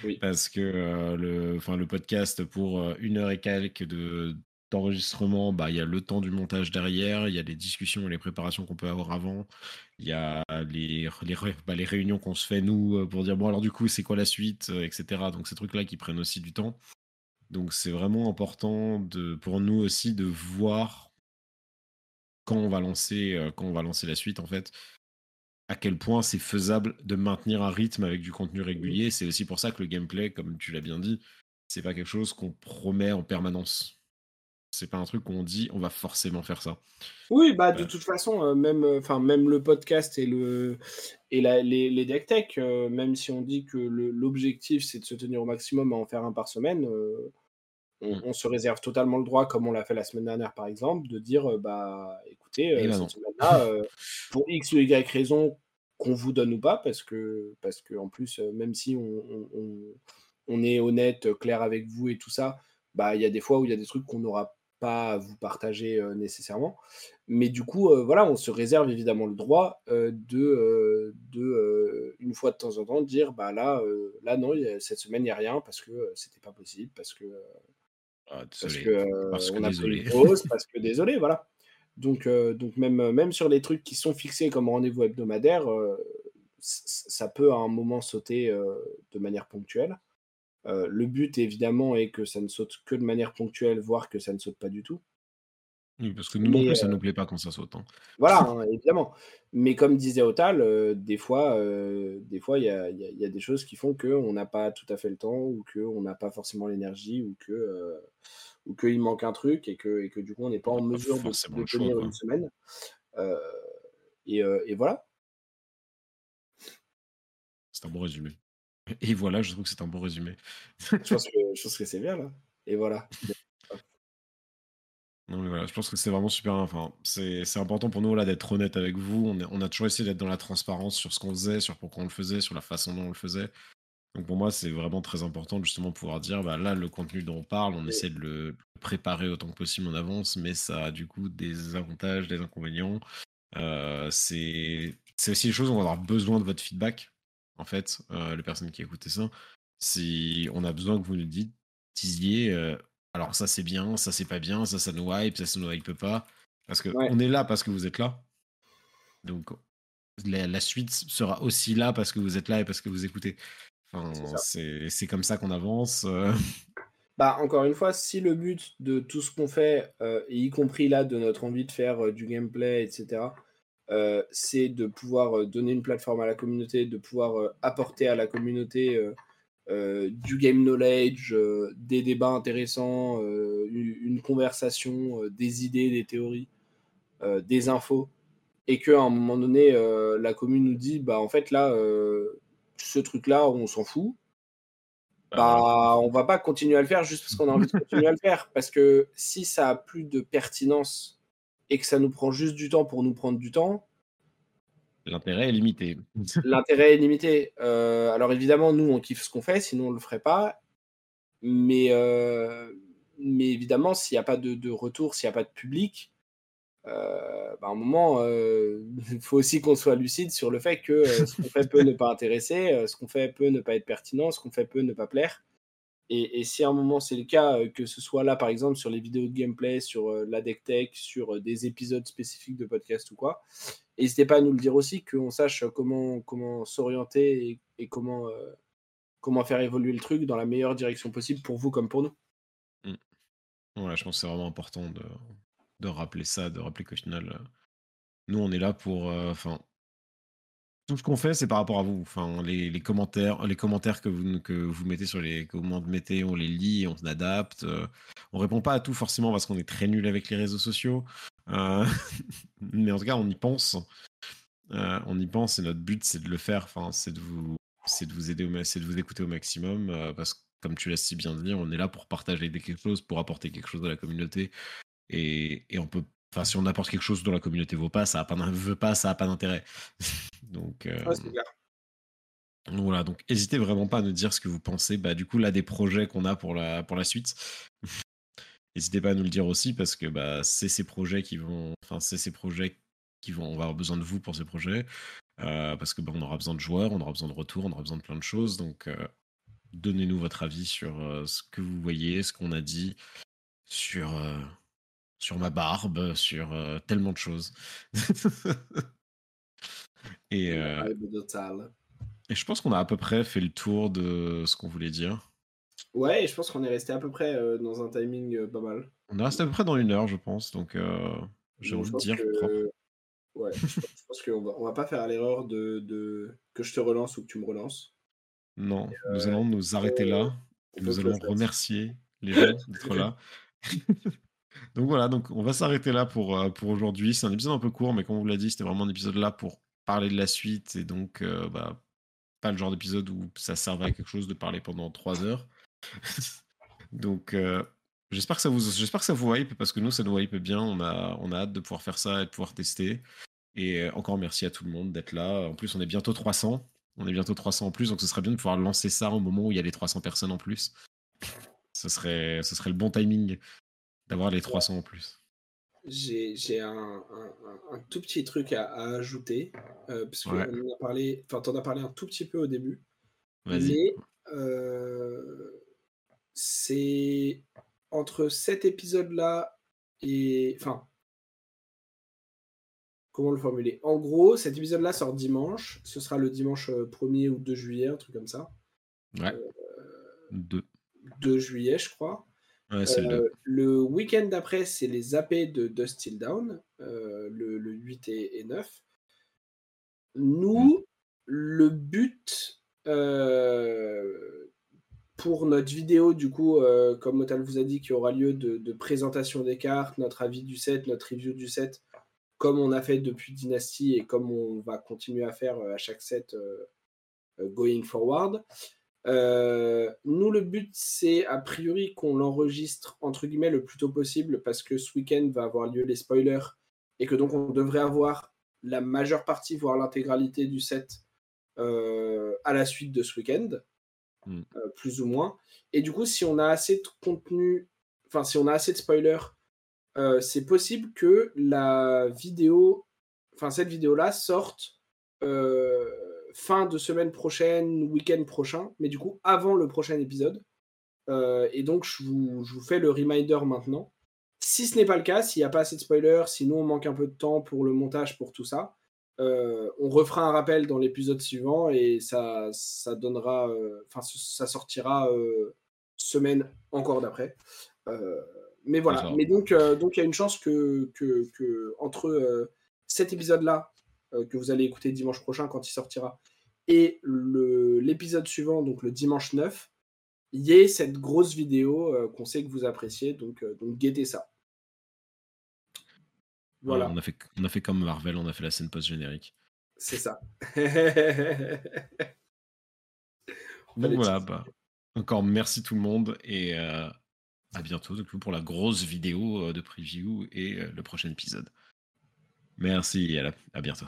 Oui. Parce que euh, le, le podcast pour euh, une heure et quelques de, enregistrement, bah, il y a le temps du montage derrière, il y a les discussions et les préparations qu'on peut avoir avant, il y a les, les, bah, les réunions qu'on se fait nous euh, pour dire bon alors du coup c'est quoi la suite, euh, etc. Donc ces trucs-là qui prennent aussi du temps. Donc c'est vraiment important de, pour nous aussi de voir quand on va lancer, euh, quand on va lancer la suite en fait, à quel point c'est faisable de maintenir un rythme avec du contenu régulier. C'est aussi pour ça que le gameplay, comme tu l'as bien dit, c'est pas quelque chose qu'on promet en permanence c'est pas un truc qu'on dit on va forcément faire ça. Oui, bah de toute façon, euh, même, euh, enfin même le podcast et le et la, les, les deck tech, euh, même si on dit que l'objectif c'est de se tenir au maximum à en faire un par semaine, mm. on, se réserve totalement le droit, comme on l'a fait la semaine dernière par exemple, de dire bah écoutez, cette semaine-là, pour X ou Y raison qu'on vous donne ou pas, parce que parce que en plus, même si on, on, on est honnête, clair avec vous et tout ça, bah il y a des fois où il y a des trucs qu'on n'aura à vous partager nécessairement. Mais du coup, voilà, on se réserve évidemment le droit de, de une fois de temps en temps, dire bah là, là non, cette semaine il n'y a rien parce que c'était pas possible, parce que ah, parce que parce on a pris une pause, parce que désolé, voilà. Donc, donc même, même sur les trucs qui sont fixés comme rendez-vous hebdomadaire, ça peut à un moment sauter de manière ponctuelle. Euh, le but, évidemment, est que ça ne saute que de manière ponctuelle, voire que ça ne saute pas du tout. Oui, parce que nous non plus, ça ne euh nous plaît pas quand ça saute. Hein. Voilà, hein, évidemment. Mais comme disait Otal, euh, des fois, des fois, il y a, des choses qui font qu'on n'a pas tout à fait le temps, ou qu'on n'a pas forcément l'énergie, ou que ou qu'il manque un truc, et que, et que du coup, on n'est pas en mesure de, tenir une semaine. Et, et, voilà. C'est un bon résumé. Et voilà, je trouve que c'est un bon résumé. je, pense que, je pense que c'est bien là. Et voilà. Non, mais voilà, je pense que c'est vraiment super. Enfin, c'est c'est important pour nous là d'être honnête avec vous. On, est- on a toujours essayé d'être dans la transparence sur ce qu'on faisait, sur pourquoi on le faisait, sur la façon dont on le faisait. Donc pour moi, c'est vraiment très important de justement pouvoir dire, bah là, le contenu dont on parle, on essaie de le préparer autant que possible en avance, mais ça a du coup des avantages, des inconvénients. Euh, c'est c'est aussi les choses où on va avoir besoin de votre feedback, en fait, euh, les personnes qui écoutaient ça. Si on a besoin que vous nous dites, disiez, euh, alors ça c'est bien, ça c'est pas bien, ça ça nous hype, ça ça nous hype pas. Parce que Ouais. on est là parce que vous êtes là. Donc la, la suite sera aussi là parce que vous êtes là et parce que vous écoutez. C'est Enfin, comme ça qu'on avance. euh. Bah, encore une fois, si le but de tout ce qu'on fait, euh, y compris là de notre envie de faire euh, du gameplay, etc., euh, c'est de pouvoir euh, donner une plateforme à la communauté, de pouvoir euh, apporter à la communauté du game knowledge, des débats intéressants, une conversation, des idées, des théories, des infos, et qu'à un moment donné, la commune nous dit, bah en fait là, ce truc-là, on s'en fout. Bah. Bah, on va pas continuer à le faire juste parce qu'on a envie de continuer à le faire. Parce que si ça a plus de pertinence et que ça nous prend juste du temps pour nous prendre du temps, L'intérêt est limité. l'intérêt est limité. Euh, alors évidemment, nous, on kiffe ce qu'on fait, sinon on le ferait pas. Mais, euh, mais évidemment, s'il n'y a pas de, de retour, s'il n'y a pas de public, euh, bah, à un moment, euh, il faut aussi qu'on soit lucide sur le fait que euh, ce qu'on fait peut ne pas intéresser, euh, ce qu'on fait peut ne pas être pertinent, ce qu'on fait peut ne pas plaire. Et, si à un moment c'est le cas, euh, que ce soit là par exemple sur les vidéos de gameplay, sur euh, la deck tech, sur euh, des épisodes spécifiques de podcast ou quoi, n'hésitez pas à nous le dire aussi, qu'on sache comment, comment s'orienter et, comment, comment faire évoluer le truc dans la meilleure direction possible pour vous comme pour nous. Ouais, je pense que c'est vraiment important de, de rappeler ça, de rappeler qu'au final, nous, on est là pour. Enfin, tout ce qu'on fait, c'est par rapport à vous. Enfin, les, commentaires, les commentaires que vous, que vous mettez sur les que vous mettez, on les lit, on adapte. euh, on répond pas à tout forcément parce qu'on est très nul avec les réseaux sociaux. Euh, mais en tout cas, on y pense. Euh, on y pense et notre but, c'est de le faire. Enfin, c'est de vous, c'est de vous aider, c'est de vous écouter au maximum euh, parce que, comme tu l'as si bien dit, on est là pour partager quelque chose, pour apporter quelque chose à la communauté. Et, et on peut, enfin, si on apporte quelque chose dont la communauté veut pas, ça a pas, d'in- veut pas, ça a pas d'intérêt. donc, euh, Ouais, donc voilà. Donc, n'hésitez vraiment pas à nous dire ce que vous pensez. Bah, du coup, là, des projets qu'on a pour la pour la suite. N'hésitez pas à nous le dire aussi parce que bah, c'est ces projets qui vont, enfin, c'est ces projets qui vont, on va avoir besoin de vous pour ces projets euh, parce que bah, on aura besoin de joueurs, on aura besoin de retours, on aura besoin de plein de choses. Donc, euh, donnez-nous votre avis sur euh, ce que vous voyez, ce qu'on a dit, sur sur ma barbe, sur euh, tellement de choses. et, euh, et je pense qu'on a à peu près fait le tour de ce qu'on voulait dire. Ouais, et je pense qu'on est resté à peu près euh, dans un timing pas mal. On est resté à peu près dans une heure, je pense. Donc, j'ai envie de dire que-. Ouais, je pense, qu'on va, on va pas faire l'erreur de, de que je te relance ou que tu me relances. Non, nous allons nous arrêter là. Et nous allons remercier les gens d'être là. donc voilà, donc on va s'arrêter là pour, euh, pour aujourd'hui. C'est un épisode un peu court, mais comme on vous l'a dit, c'était vraiment un épisode là pour parler de la suite. Et donc, euh, bah, pas le genre d'épisode où ça servait à quelque chose de parler pendant trois heures. donc, euh, j'espère que ça vous, j'espère que ça vous hype parce que nous, ça nous hype bien. On a, on a hâte de pouvoir faire ça et de pouvoir tester. Et encore merci à tout le monde d'être là. En plus, on est bientôt 300. On est bientôt 300 en plus, donc ce serait bien de pouvoir lancer ça au moment où il y a les 300 personnes en plus. Serait, ce serait le bon timing d'avoir les 300 en plus. J'ai un, un- tout petit truc à, à ajouter, euh, parce qu'on Ouais. en a parlé, enfin, t'en as parlé un tout petit peu au début, Vas-y. mais euh, c'est entre cet épisode-là et. Enfin. Comment le formuler? En gros, cet épisode-là sort dimanche. Ce sera le dimanche euh, 1er ou 2 juillet, un truc comme ça. Ouais. Euh, Deux. 2 juillet, je crois. Ouais, c'est le Euh, le week-end d'après, c'est les AP de Dust Till Down, euh, le, le 8 et, et 9. Nous, le but euh, pour notre vidéo, du coup, euh, comme Motal vous a dit, qui aura lieu de, de présentation des cartes, notre avis du set, notre review du set, comme on a fait depuis Dynasty et comme on va continuer à faire à chaque set euh, going forward. Nous, le but, c'est a priori qu'on l'enregistre entre guillemets le plus tôt possible parce que ce week-end va avoir lieu les spoilers et que donc on devrait avoir la majeure partie, voire l'intégralité du set à la suite de ce week-end, hmm. plus ou moins. Et du coup, si on a assez de contenu, enfin si on a assez de spoilers, c'est possible que la vidéo enfin cette vidéo-là sorte euh, fin de semaine prochaine, week-end prochain, mais du coup avant le prochain épisode. Euh, et donc je vous, fais le reminder maintenant. Si ce n'est pas le cas, s'il n'y a pas assez de spoilers, si nous on manque un peu de temps pour le montage, pour tout ça, euh, on refera un rappel dans l'épisode suivant et ça, ça donnera, enfin ça sortira semaine encore d'après. mais voilà. Mais donc donc il y a une chance que, que, que entre cet épisode-là, euh, que vous allez écouter dimanche prochain quand il sortira, et l'épisode suivant, donc le dimanche 9, il y ait cette grosse vidéo euh, qu'on sait que vous appréciez, donc, euh, donc guettez ça. Voilà. on, a fait, on a fait comme Marvel, on a fait la scène post-générique. C'est ça. voilà, bah, encore merci tout le monde et à bientôt pour la grosse vidéo de preview et le prochain épisode. Merci et à bientôt.